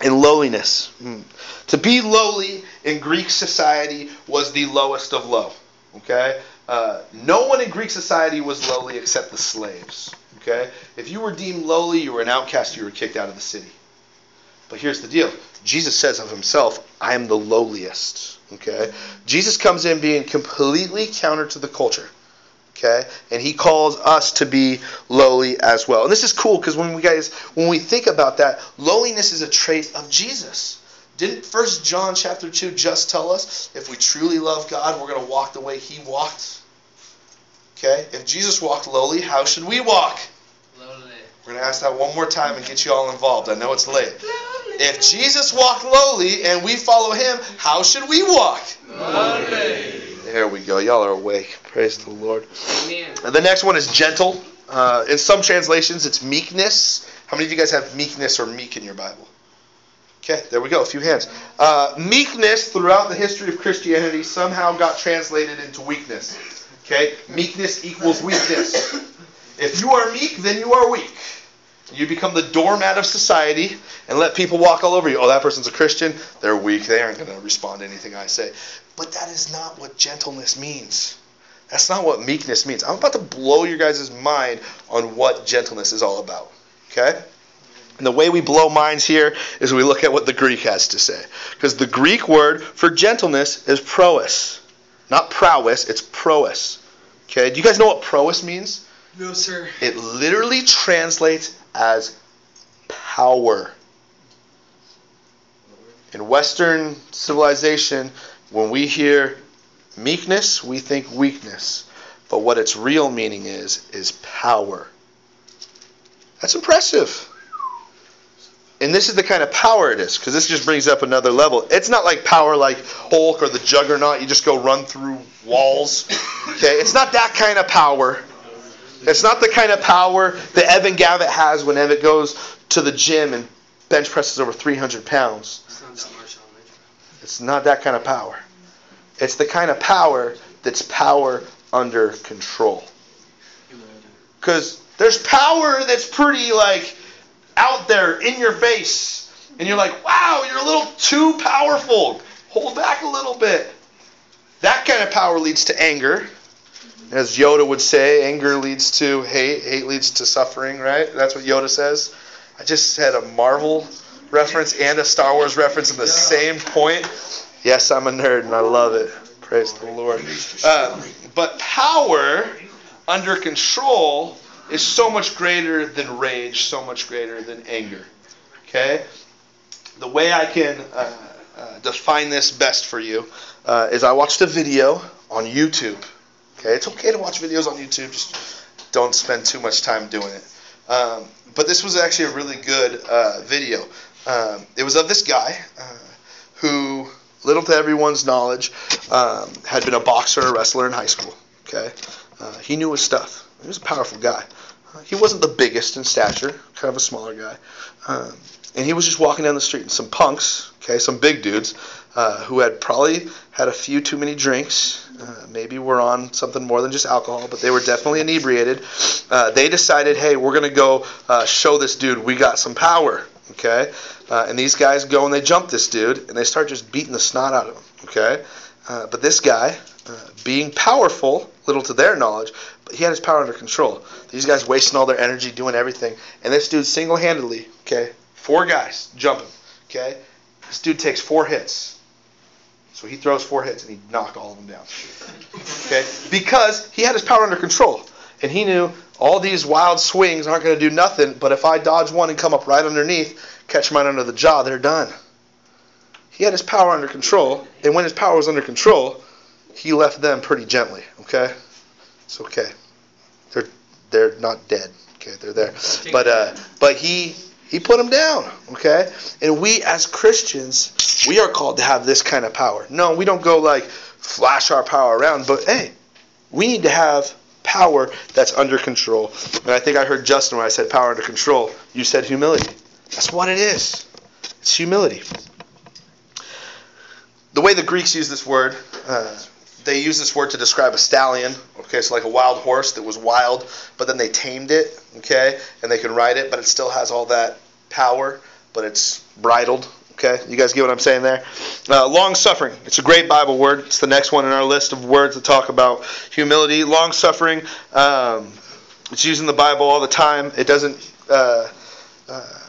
In lowliness. Hmm. To be lowly in Greek society was the lowest of low. Okay? Uh, no one in Greek society was lowly except the slaves. Okay? If you were deemed lowly, you were an outcast, you were kicked out of the city. But here's the deal Jesus says of himself, I am the lowliest. Okay? Jesus comes in being completely counter to the culture. Okay? And he calls us to be lowly as well. And this is cool because when we guys when we think about that, lowliness is a trait of Jesus. Didn't First John chapter 2 just tell us if we truly love God, we're going to walk the way he walked? Okay? If Jesus walked lowly, how should we walk? Lowly. We're going to ask that one more time and get you all involved. I know it's late. lowly. If Jesus walked lowly and we follow him, how should we walk? Lowly. There we go. Y'all are awake. Praise the Lord. Amen. And the next one is gentle. Uh, in some translations, it's meekness. How many of you guys have meekness or meek in your Bible? Okay, there we go. A few hands. Uh, meekness throughout the history of Christianity somehow got translated into weakness. Okay, meekness equals weakness. If you are meek, then you are weak. You become the doormat of society and let people walk all over you. Oh, that person's a Christian. They're weak. They aren't going to respond to anything I say. But that is not what gentleness means. That's not what meekness means. I'm about to blow your guys' mind on what gentleness is all about. Okay? And the way we blow minds here is we look at what the Greek has to say. Because the Greek word for gentleness is prois. Not prowess, it's prois. Okay? Do you guys know what prois means? No, sir. It literally translates as power. In Western civilization, when we hear meekness, we think weakness. But what its real meaning is, is power. That's impressive. And this is the kind of power it is, because this just brings up another level. It's not like power like Hulk or the Juggernaut. You just go run through walls. Okay, it's not that kind of power. It's not the kind of power that Evan Gavitt has when Evan goes to the gym and bench presses over 300 pounds. It's not that Marshawn Lynch. It's not that kind of power. It's the kind of power that's power under control. Because there's power that's pretty like out there in your face, and you're like, wow, you're a little too powerful. Hold back a little bit. That kind of power leads to anger. As Yoda would say, anger leads to hate, hate leads to suffering, right? That's what Yoda says. I just had a Marvel reference and a Star Wars reference in the same point. Yes, I'm a nerd and I love it. Praise the Lord. Uh, but power under control is so much greater than rage, so much greater than anger. Okay? The way I can uh, uh, define this best for you uh, is I watched a video on YouTube. Okay? It's okay to watch videos on YouTube, just don't spend too much time doing it. Um, but this was actually a really good uh, video. Um, it was of this guy uh, who, little to everyone's knowledge, um, had been a boxer or wrestler in high school. Okay, uh, he knew his stuff. He was a powerful guy. Uh, he wasn't the biggest in stature, kind of a smaller guy. Um, and he was just walking down the street, and some punks, okay, some big dudes, uh, who had probably had a few too many drinks, uh, maybe were on something more than just alcohol, but they were definitely inebriated. They decided, hey, we're going to go show this dude we got some power, okay? Uh, and these guys go and they jump this dude, and they start just beating the snot out of him, okay? Uh, but this guy, uh, being powerful, little to their knowledge, but he had his power under control. These guys wasting all their energy doing everything, and this dude single-handedly, okay, four guys jumping, okay. This dude takes four hits, so he throws four hits and he knocked all of them down, okay, because he had his power under control, and he knew all these wild swings aren't going to do nothing. But if I dodge one and come up right underneath, catch mine under the jaw, they're done. He had his power under control, and when his power was under control, he left them pretty gently. Okay, it's okay. They're they're not dead. Okay, they're there. But uh, but he he put them down. Okay, and we as Christians, we are called to have this kind of power. No, we don't go like flash our power around, but hey, we need to have power that's under control. And I think I heard Justin when I said power under control. You said humility. That's what it is. It's humility the way the Greeks use this word, uh, they use this word to describe a stallion. Okay, so like a wild horse that was wild, but then they tamed it. Okay, and they can ride it, but it still has all that power, but it's bridled. Okay, you guys get what I'm saying there? Uh, long suffering. It's a great Bible word. It's the next one in our list of words that talk about humility. Long suffering. Um, it's used in the Bible all the time. It doesn't. Uh, uh,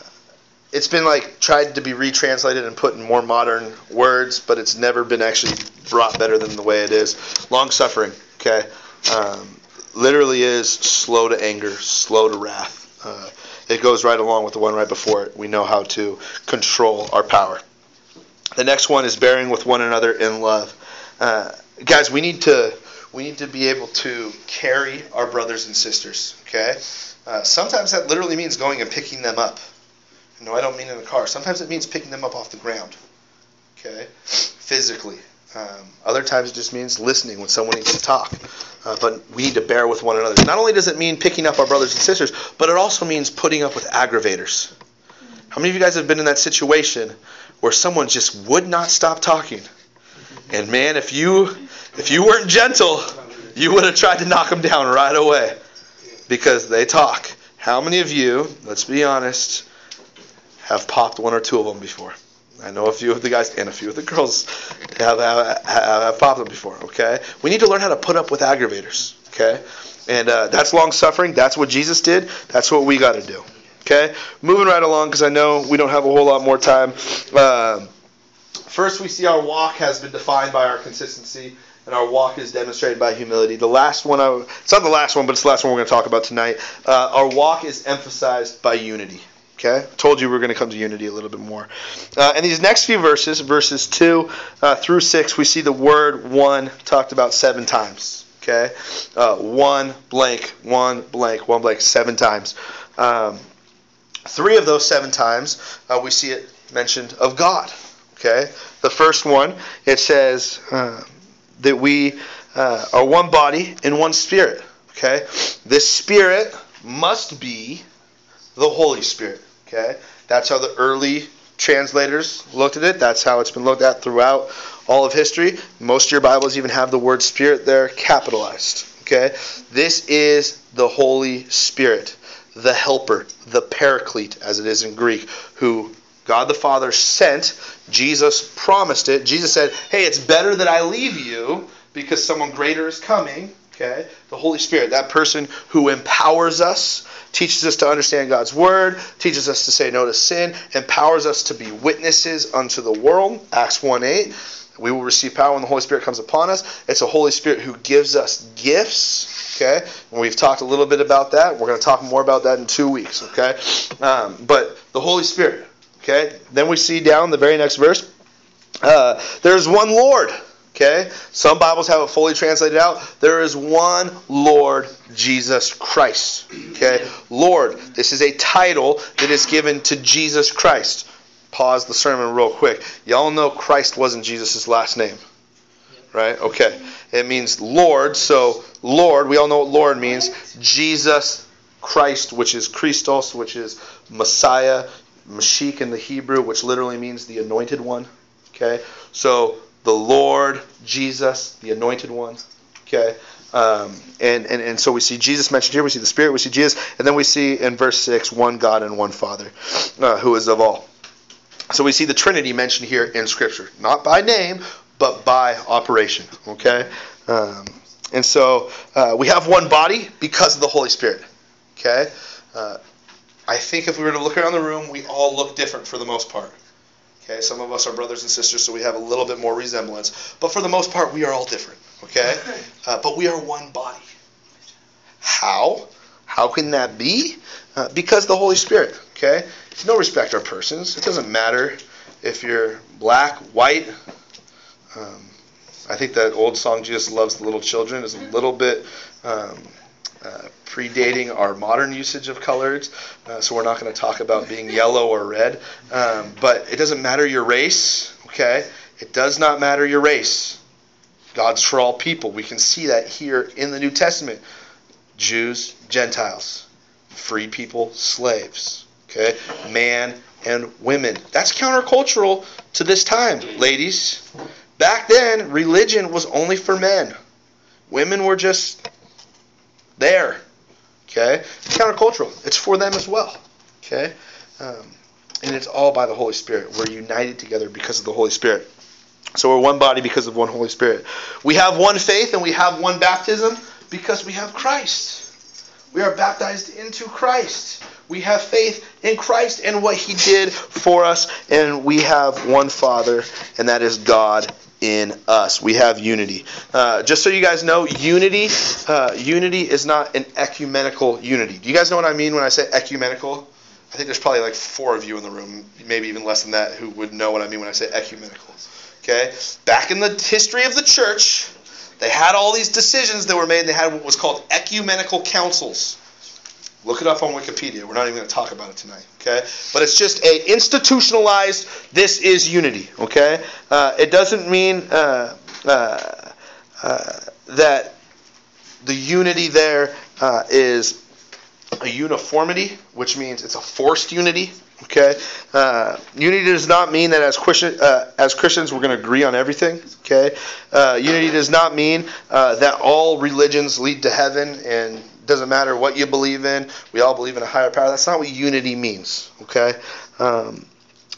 it's been like tried to be retranslated and put in more modern words, but it's never been actually brought better than the way it is. Long suffering, okay. Um, literally is slow to anger, slow to wrath. It goes right along with the one right before it. We know how to control our power. The next one is bearing with one another in love. Uh, guys, we need to we need to be able to carry our brothers and sisters. Okay. Uh, sometimes that literally means going and picking them up. No, I don't mean in a car. Sometimes it means picking them up off the ground. Okay, physically. Um, other times it just means listening when someone needs to talk. Uh, but we need to bear with one another. Not only does it mean picking up our brothers and sisters, but it also means putting up with aggravators. How many of you guys have been in that situation where someone just would not stop talking? And man, if you if you weren't gentle, you would have tried to knock them down right away because they talk. How many of you, let's be honest, have popped one or two of them before? I know a few of the guys and a few of the girls have, have, have popped them before. Okay, we need to learn how to put up with aggravators. Okay, and uh, that's long suffering. That's what Jesus did. That's what we got to do. Okay, moving right along because I know we don't have a whole lot more time. Uh, first, we see our walk has been defined by our consistency, and our walk is demonstrated by humility. The last one, I, it's not the last one, but it's the last one we're going to talk about tonight. Uh, our walk is emphasized by unity. Okay, told you we are going to come to unity a little bit more. Uh, in these next few verses, verses two uh, through six, we see the word "one" talked about seven times. Okay, uh, one blank, one blank, one blank, seven times. Um, three of those seven times, uh, we see it mentioned of God. Okay, the first one it says uh, that we uh, are one body in one spirit. Okay, this spirit must be the Holy Spirit. Okay? That's how the early translators looked at it. That's how it's been looked at throughout all of history. Most of your Bibles even have the word Spirit there capitalized. Okay? This is the Holy Spirit, the helper, the paraclete, as it is in Greek, who God the Father sent. Jesus promised it. Jesus said, Hey, it's better that I leave you because someone greater is coming. Okay? The Holy Spirit, that person who empowers us, teaches us to understand God's word, teaches us to say no to sin, empowers us to be witnesses unto the world. Acts 1 8. We will receive power when the Holy Spirit comes upon us. It's a Holy Spirit who gives us gifts. Okay? And we've talked a little bit about that. We're going to talk more about that in two weeks. Okay? Um, but the Holy Spirit. Okay? Then we see down the very next verse. Uh, there's one Lord. Okay? Some Bibles have it fully translated out. There is one Lord Jesus Christ. Okay? Lord, this is a title that is given to Jesus Christ. Pause the sermon real quick. Y'all know Christ wasn't Jesus' last name. Right? Okay. It means Lord. So, Lord, we all know what Lord means. Jesus Christ, which is Christos, which is Messiah, Mashiach in the Hebrew, which literally means the anointed one. Okay? So, the Lord Jesus, the anointed one. Okay? Um, and, and, and so we see Jesus mentioned here, we see the Spirit, we see Jesus, and then we see in verse 6 one God and one Father, uh, who is of all. So we see the Trinity mentioned here in Scripture, not by name, but by operation. Okay? Um, and so uh, we have one body because of the Holy Spirit. Okay? Uh, I think if we were to look around the room, we all look different for the most part. Okay, some of us are brothers and sisters, so we have a little bit more resemblance. But for the most part, we are all different. Okay, uh, but we are one body. How? How can that be? Uh, because the Holy Spirit. Okay, it's no respect our persons. It doesn't matter if you're black, white. Um, I think that old song "Jesus Loves the Little Children" is a little bit. Um, uh, predating our modern usage of colors, uh, so we're not going to talk about being yellow or red. Um, but it doesn't matter your race, okay? It does not matter your race. God's for all people. We can see that here in the New Testament. Jews, Gentiles, free people, slaves, okay? Man and women. That's countercultural to this time, ladies. Back then, religion was only for men. Women were just there. Okay? It's Countercultural. It's for them as well. Okay? Um, and it's all by the Holy Spirit. We're united together because of the Holy Spirit. So we're one body because of one Holy Spirit. We have one faith and we have one baptism because we have Christ. We are baptized into Christ. We have faith in Christ and what He did for us, and we have one Father, and that is God in us. We have unity. Uh, just so you guys know, unity uh, unity is not an ecumenical unity. Do you guys know what I mean when I say ecumenical? I think there's probably like four of you in the room, maybe even less than that, who would know what I mean when I say ecumenical. Okay? Back in the history of the church, they had all these decisions that were made, they had what was called ecumenical councils. Look it up on Wikipedia. We're not even going to talk about it tonight, okay? But it's just a institutionalized. This is unity, okay? Uh, it doesn't mean uh, uh, uh that the unity there uh, is a uniformity, which means it's a forced unity. Okay, uh, unity does not mean that as Christian, as Christians we're going to agree on everything. Okay, unity does not mean that all religions lead to heaven and doesn't matter what you believe in. We all believe in a higher power. That's not what unity means. Okay, um,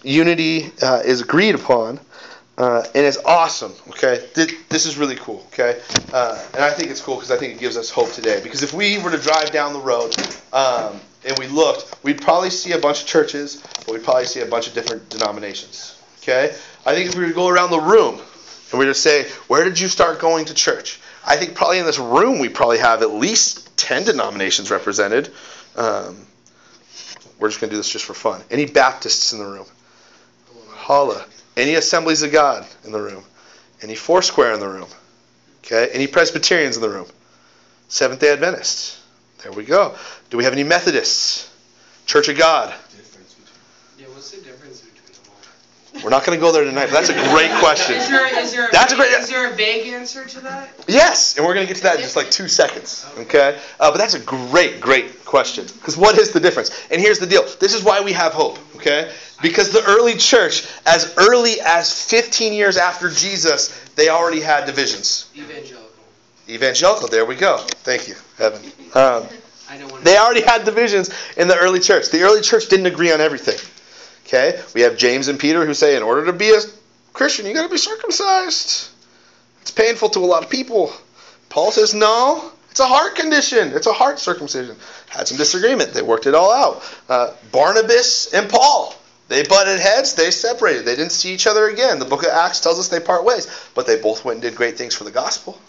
unity uh, is agreed upon uh, and it's awesome. Okay, this is really cool. Okay, uh, and I think it's cool because I think it gives us hope today. Because if we were to drive down the road um, and we looked, we'd probably see a bunch of churches, but we'd probably see a bunch of different denominations. Okay, I think if we were to go around the room and we were to say, "Where did you start going to church?" I think probably in this room we probably have at least ten denominations represented. Um, we're just going to do this just for fun. Any Baptists in the room? Holla. Any Assemblies of God in the room? Any Foursquare in the room? Okay. Any Presbyterians in the room? Seventh Day Adventists. There we go. Do we have any Methodists? Church of God. Yeah, what's the difference between? We're not going to go there tonight, but that's a great question. Is there, is there that's a, great. Is there a vague answer to that? Yes, and we're going to get to that in just like two seconds. Okay, uh, but that's a great, great question. Because what is the difference? And here's the deal. This is why we have hope. Okay, because the early church, as early as 15 years after Jesus, they already had divisions. Evangelical. Evangelical, there we go. Thank you, Evan. Um, they already had divisions in the early church. The early church didn't agree on everything. Okay? We have James and Peter who say, in order to be a Christian, you got to be circumcised. It's painful to a lot of people. Paul says, no, it's a heart condition. It's a heart circumcision. Had some disagreement. They worked it all out. Uh, Barnabas and Paul they butted heads, they separated. They didn't see each other again. The book of Acts tells us they part ways. But they both went and did great things for the gospel.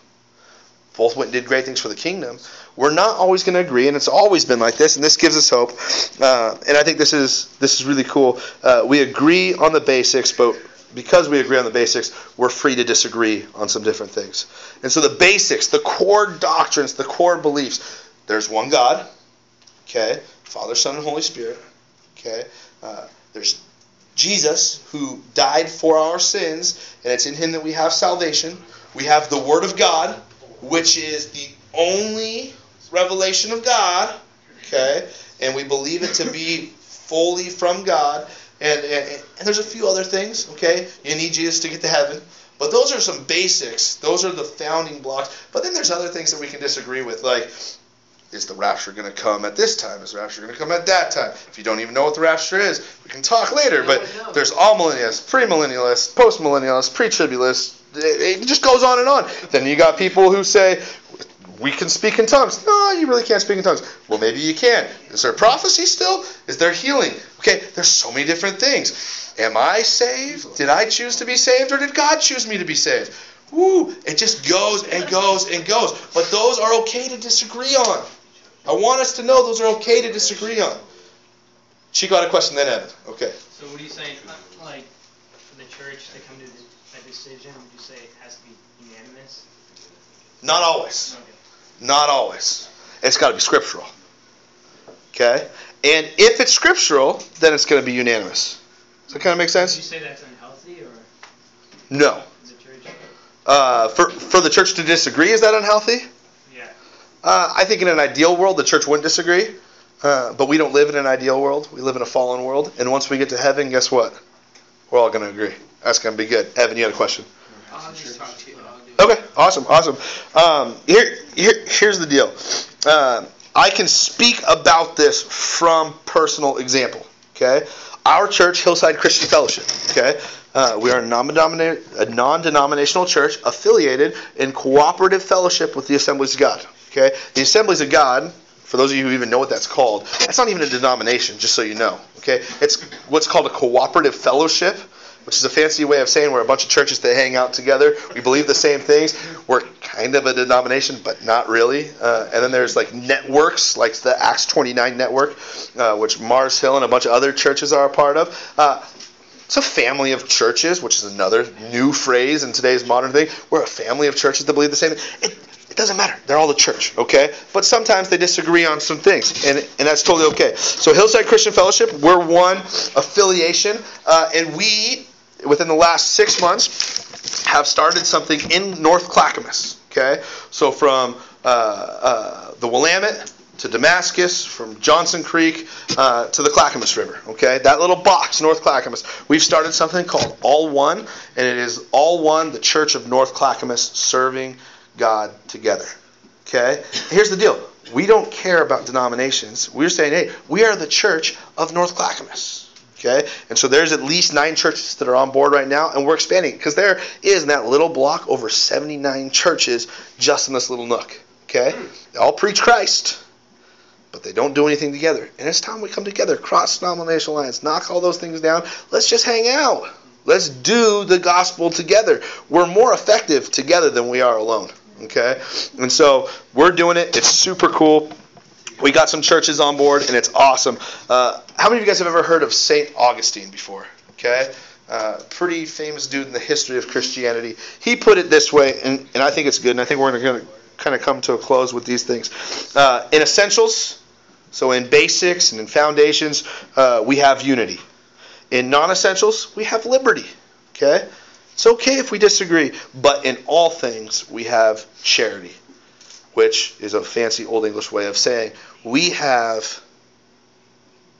Both went and did great things for the kingdom. We're not always going to agree, and it's always been like this, and this gives us hope. Uh, and I think this is this is really cool. Uh, we agree on the basics, but because we agree on the basics, we're free to disagree on some different things. And so the basics, the core doctrines, the core beliefs, there's one God, okay, Father, Son, and Holy Spirit, okay. Uh, there's Jesus who died for our sins, and it's in him that we have salvation. We have the Word of God, which is the only revelation of God, okay? And we believe it to be fully from God. And, and, and there's a few other things, okay? You need Jesus to get to heaven. But those are some basics. Those are the founding blocks. But then there's other things that we can disagree with, like is the rapture going to come at this time? Is the rapture going to come at that time? If you don't even know what the rapture is, we can talk later. but there's amillennialists, premillennialists, postmillennialists, pre-tribularists. It, it just goes on and on. Then you got people who say we can speak in tongues. No, you really can't speak in tongues. Well, maybe you can. Is there prophecy still? Is there healing? Okay, there's so many different things. Am I saved? Did I choose to be saved, or did God choose me to be saved? Woo! It just goes and goes and goes. But those are okay to disagree on. I want us to know those are okay to disagree on. Chico had a question, then Evan. Okay. So what are you saying? Like, for the church to come to a decision, would you say it has to be unanimous? Not always. Okay. Not always. It's got to be scriptural. Okay? And if it's scriptural, then it's going to be unanimous. Does that kind of make sense? Would you say that's unhealthy or? No. Uh, for for the church to disagree, is that unhealthy? Uh, I think in an ideal world, the church wouldn't disagree. Uh, but we don't live in an ideal world. We live in a fallen world. And once we get to heaven, guess what? We're all going to agree. That's going to be good. Evan, you had a question? Okay, awesome, awesome. Um, here, here, here's the deal. Uh, I can speak about this from personal example. Okay, our church, Hillside Christian Fellowship. Okay, uh, we are a non-denominational church affiliated in cooperative fellowship with the Assemblies of God. Okay? The Assemblies of God, for those of you who even know what that's called, that's not even a denomination, just so you know. Okay? It's what's called a cooperative fellowship. Which is a fancy way of saying we're a bunch of churches that hang out together. We believe the same things. We're kind of a denomination, but not really. Uh, and then there's like networks, like the Acts 29 network, uh, which Mars Hill and a bunch of other churches are a part of. Uh, it's a family of churches, which is another new phrase in today's modern thing. We're a family of churches that believe the same thing. It, it doesn't matter. They're all the church, okay? But sometimes they disagree on some things, and, and that's totally okay. So, Hillside Christian Fellowship, we're one affiliation, uh, and we, within the last six months, have started something in North Clackamas, okay? So, from uh, uh, the Willamette to Damascus, from Johnson Creek uh, to the Clackamas River. Okay, that little box, North Clackamas. We've started something called All One, and it is All One, the Church of North Clackamas, serving God together. Okay? Here's the deal. We don't care about denominations. We're saying, hey, we are the church of North Clackamas. Okay? And so there's at least nine churches that are on board right now, and we're expanding because there is in that little block over 79 churches just in this little nook. Okay? They all preach Christ, but they don't do anything together. And it's time we come together, cross denominational lines, knock all those things down. Let's just hang out. Let's do the gospel together. We're more effective together than we are alone. Okay? And so we're doing it. It's super cool. We got some churches on board, and it's awesome. Uh, how many of you guys have ever heard of St. Augustine before? Okay? Uh, pretty famous dude in the history of Christianity. He put it this way, and, and I think it's good, and I think we're going to kind of come to a close with these things. Uh, in essentials, so in basics and in foundations, uh, we have unity. In non essentials, we have liberty. Okay? It's okay if we disagree, but in all things, we have charity, which is a fancy Old English way of saying we have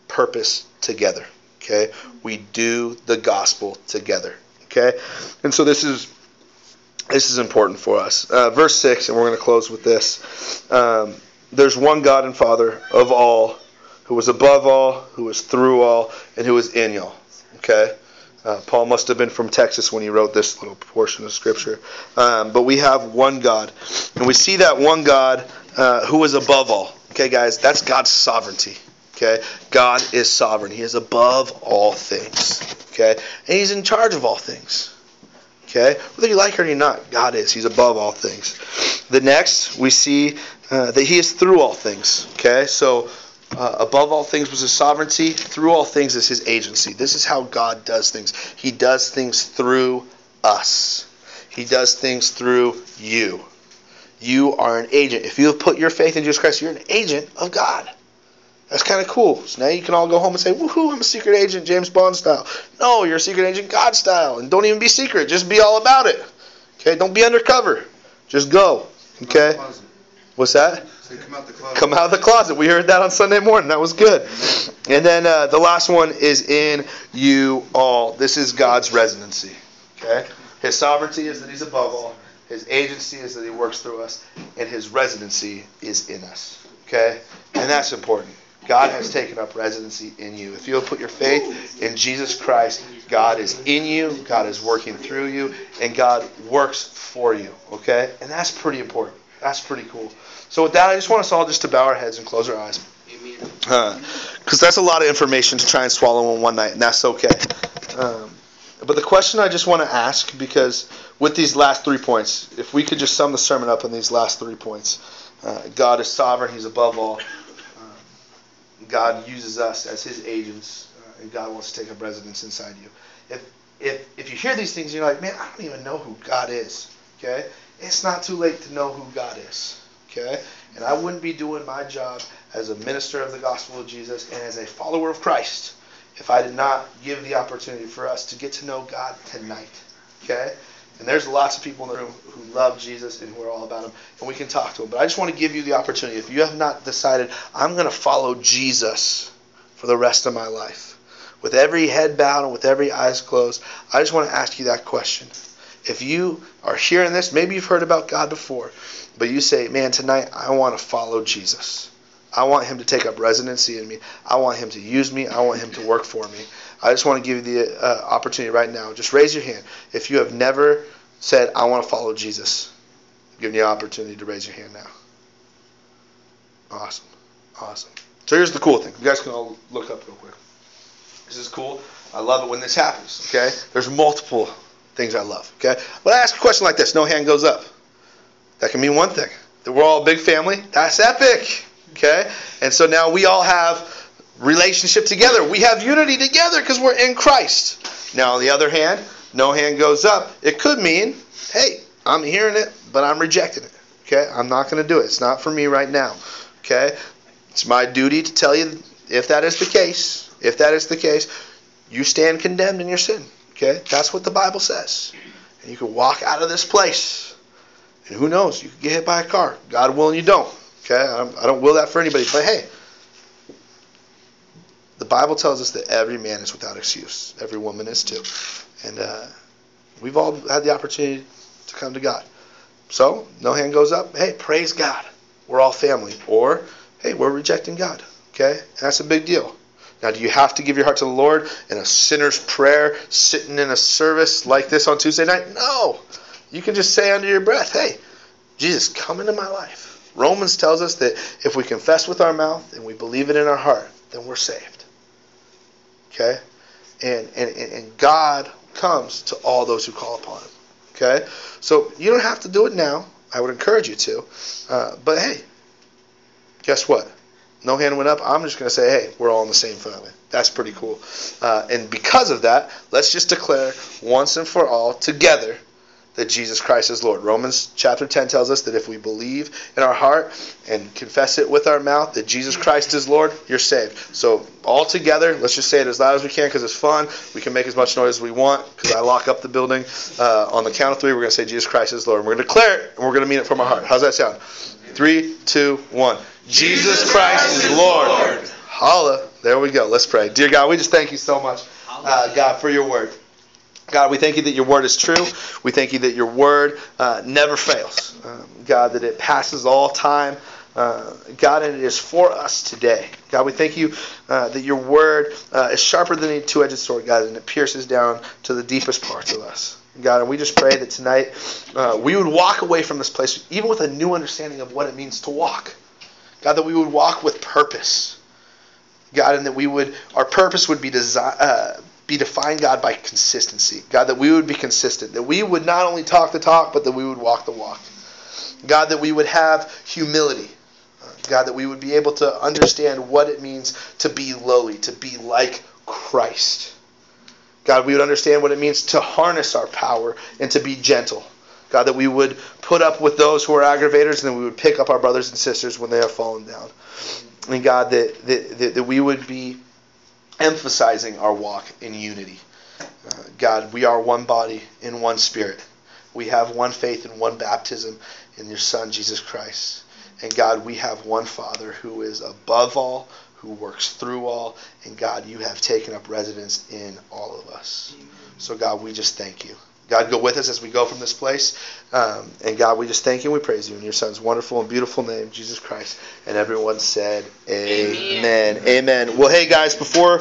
purpose together. Okay? We do the gospel together. Okay? And so this is this is important for us. Uh, verse 6, and we're going to close with this. Um, there's one God and Father of all, who was above all, who was through all, and who is in y'all. Okay? Uh, Paul must have been from Texas when he wrote this little portion of Scripture. Um, but we have one God. And we see that one God uh, who is above all. Okay, guys? That's God's sovereignty. Okay? God is sovereign. He is above all things. Okay? And He's in charge of all things. Okay? Whether you like it or not, God is. He's above all things. The next, we see uh, that He is through all things. Okay? So, uh, above all things was His sovereignty. Through all things is His agency. This is how God does things. He does things through us, He does things through you. You are an agent. If you have put your faith in Jesus Christ, you're an agent of God. That's kind of cool. So now you can all go home and say, woohoo, I'm a secret agent, James Bond style. No, you're a secret agent, God style. And don't even be secret. Just be all about it. Okay? Don't be undercover. Just go. Okay? What's that? Come out the closet. Come out of the closet. We heard that on Sunday morning. That was good. And then uh, the last one is in you all. This is God's residency. Okay? His sovereignty is that He's above all. His agency is that He works through us. And His residency is in us. Okay? And that's important. God has taken up residency in you. If you have put your faith in Jesus Christ, God is in you, God is working through you, and God works for you. Okay? And that's pretty important. That's pretty cool. So with that, I just want us all just to bow our heads and close our eyes. Because that's a lot of information to try and swallow in one night, and that's okay. Um, but the question I just want to ask, because with these last three points, if we could just sum the sermon up in these last three points uh, God is sovereign, He's above all. Um, God uses us as His agents, uh, and God wants to take up residence inside you. If, if, if you hear these things, you're like, man, I don't even know who God is. Okay? It's not too late to know who God is. Okay? And I wouldn't be doing my job as a minister of the gospel of Jesus and as a follower of Christ if I did not give the opportunity for us to get to know God tonight. Okay? And there's lots of people in the room who love Jesus and who are all about Him, and we can talk to Him. But I just want to give you the opportunity. If you have not decided, I'm going to follow Jesus for the rest of my life, with every head bowed and with every eyes closed, I just want to ask you that question. If you are hearing this, maybe you've heard about God before, but you say, man, tonight I want to follow Jesus. I want him to take up residency in me. I want him to use me. I want him to work for me. I just want to give you the uh, opportunity right now. Just raise your hand. If you have never said, I want to follow Jesus, I'm giving you opportunity to raise your hand now. Awesome. Awesome. So here's the cool thing. You guys can all look up real quick. This is cool. I love it when this happens. Okay? There's multiple things I love. Okay? But I ask a question like this no hand goes up. That can mean one thing. That we're all a big family. That's epic. Okay? And so now we all have relationship together. We have unity together because we're in Christ. Now, on the other hand, no hand goes up. It could mean, hey, I'm hearing it, but I'm rejecting it. Okay? I'm not going to do it. It's not for me right now. Okay? It's my duty to tell you if that is the case. If that is the case, you stand condemned in your sin. Okay? That's what the Bible says. And you can walk out of this place. And who knows? You could get hit by a car. God willing, you don't. Okay? I don't will that for anybody. But hey, the Bible tells us that every man is without excuse. Every woman is too. And uh, we've all had the opportunity to come to God. So, no hand goes up. Hey, praise God. We're all family. Or, hey, we're rejecting God. Okay? And that's a big deal. Now, do you have to give your heart to the Lord in a sinner's prayer, sitting in a service like this on Tuesday night? No. You can just say under your breath, hey, Jesus, come into my life. Romans tells us that if we confess with our mouth and we believe it in our heart, then we're saved. Okay? And, and, and God comes to all those who call upon him. Okay? So you don't have to do it now. I would encourage you to. Uh, but hey, guess what? No hand went up. I'm just going to say, hey, we're all in the same family. That's pretty cool. Uh, and because of that, let's just declare once and for all together that Jesus Christ is Lord. Romans chapter 10 tells us that if we believe in our heart and confess it with our mouth that Jesus Christ is Lord, you're saved. So, all together, let's just say it as loud as we can because it's fun. We can make as much noise as we want because I lock up the building. Uh, on the count of three, we're going to say Jesus Christ is Lord. And we're going to declare it and we're going to mean it from our heart. How's that sound? Three, two, one. Jesus Christ is Lord. Holla. There we go. Let's pray. Dear God, we just thank you so much, uh, God, for your word. God, we thank you that your word is true. We thank you that your word uh, never fails. Um, God, that it passes all time. Uh, God, and it is for us today. God, we thank you uh, that your word uh, is sharper than a two edged sword, God, and it pierces down to the deepest parts of us. God, and we just pray that tonight uh, we would walk away from this place even with a new understanding of what it means to walk. God, that we would walk with purpose. God, and that we would, our purpose would be desi- uh, be defined, God, by consistency. God, that we would be consistent. That we would not only talk the talk, but that we would walk the walk. God, that we would have humility. God, that we would be able to understand what it means to be lowly, to be like Christ. God, we would understand what it means to harness our power and to be gentle. God, that we would put up with those who are aggravators and that we would pick up our brothers and sisters when they have fallen down. And God, that, that, that we would be emphasizing our walk in unity. Uh, God, we are one body in one spirit. We have one faith and one baptism in your Son, Jesus Christ. And God, we have one Father who is above all, who works through all. And God, you have taken up residence in all of us. So, God, we just thank you. God, go with us as we go from this place. Um, and God, we just thank you and we praise you in your Son's wonderful and beautiful name, Jesus Christ. And everyone said, Amen. Amen. Amen. Well, hey, guys, before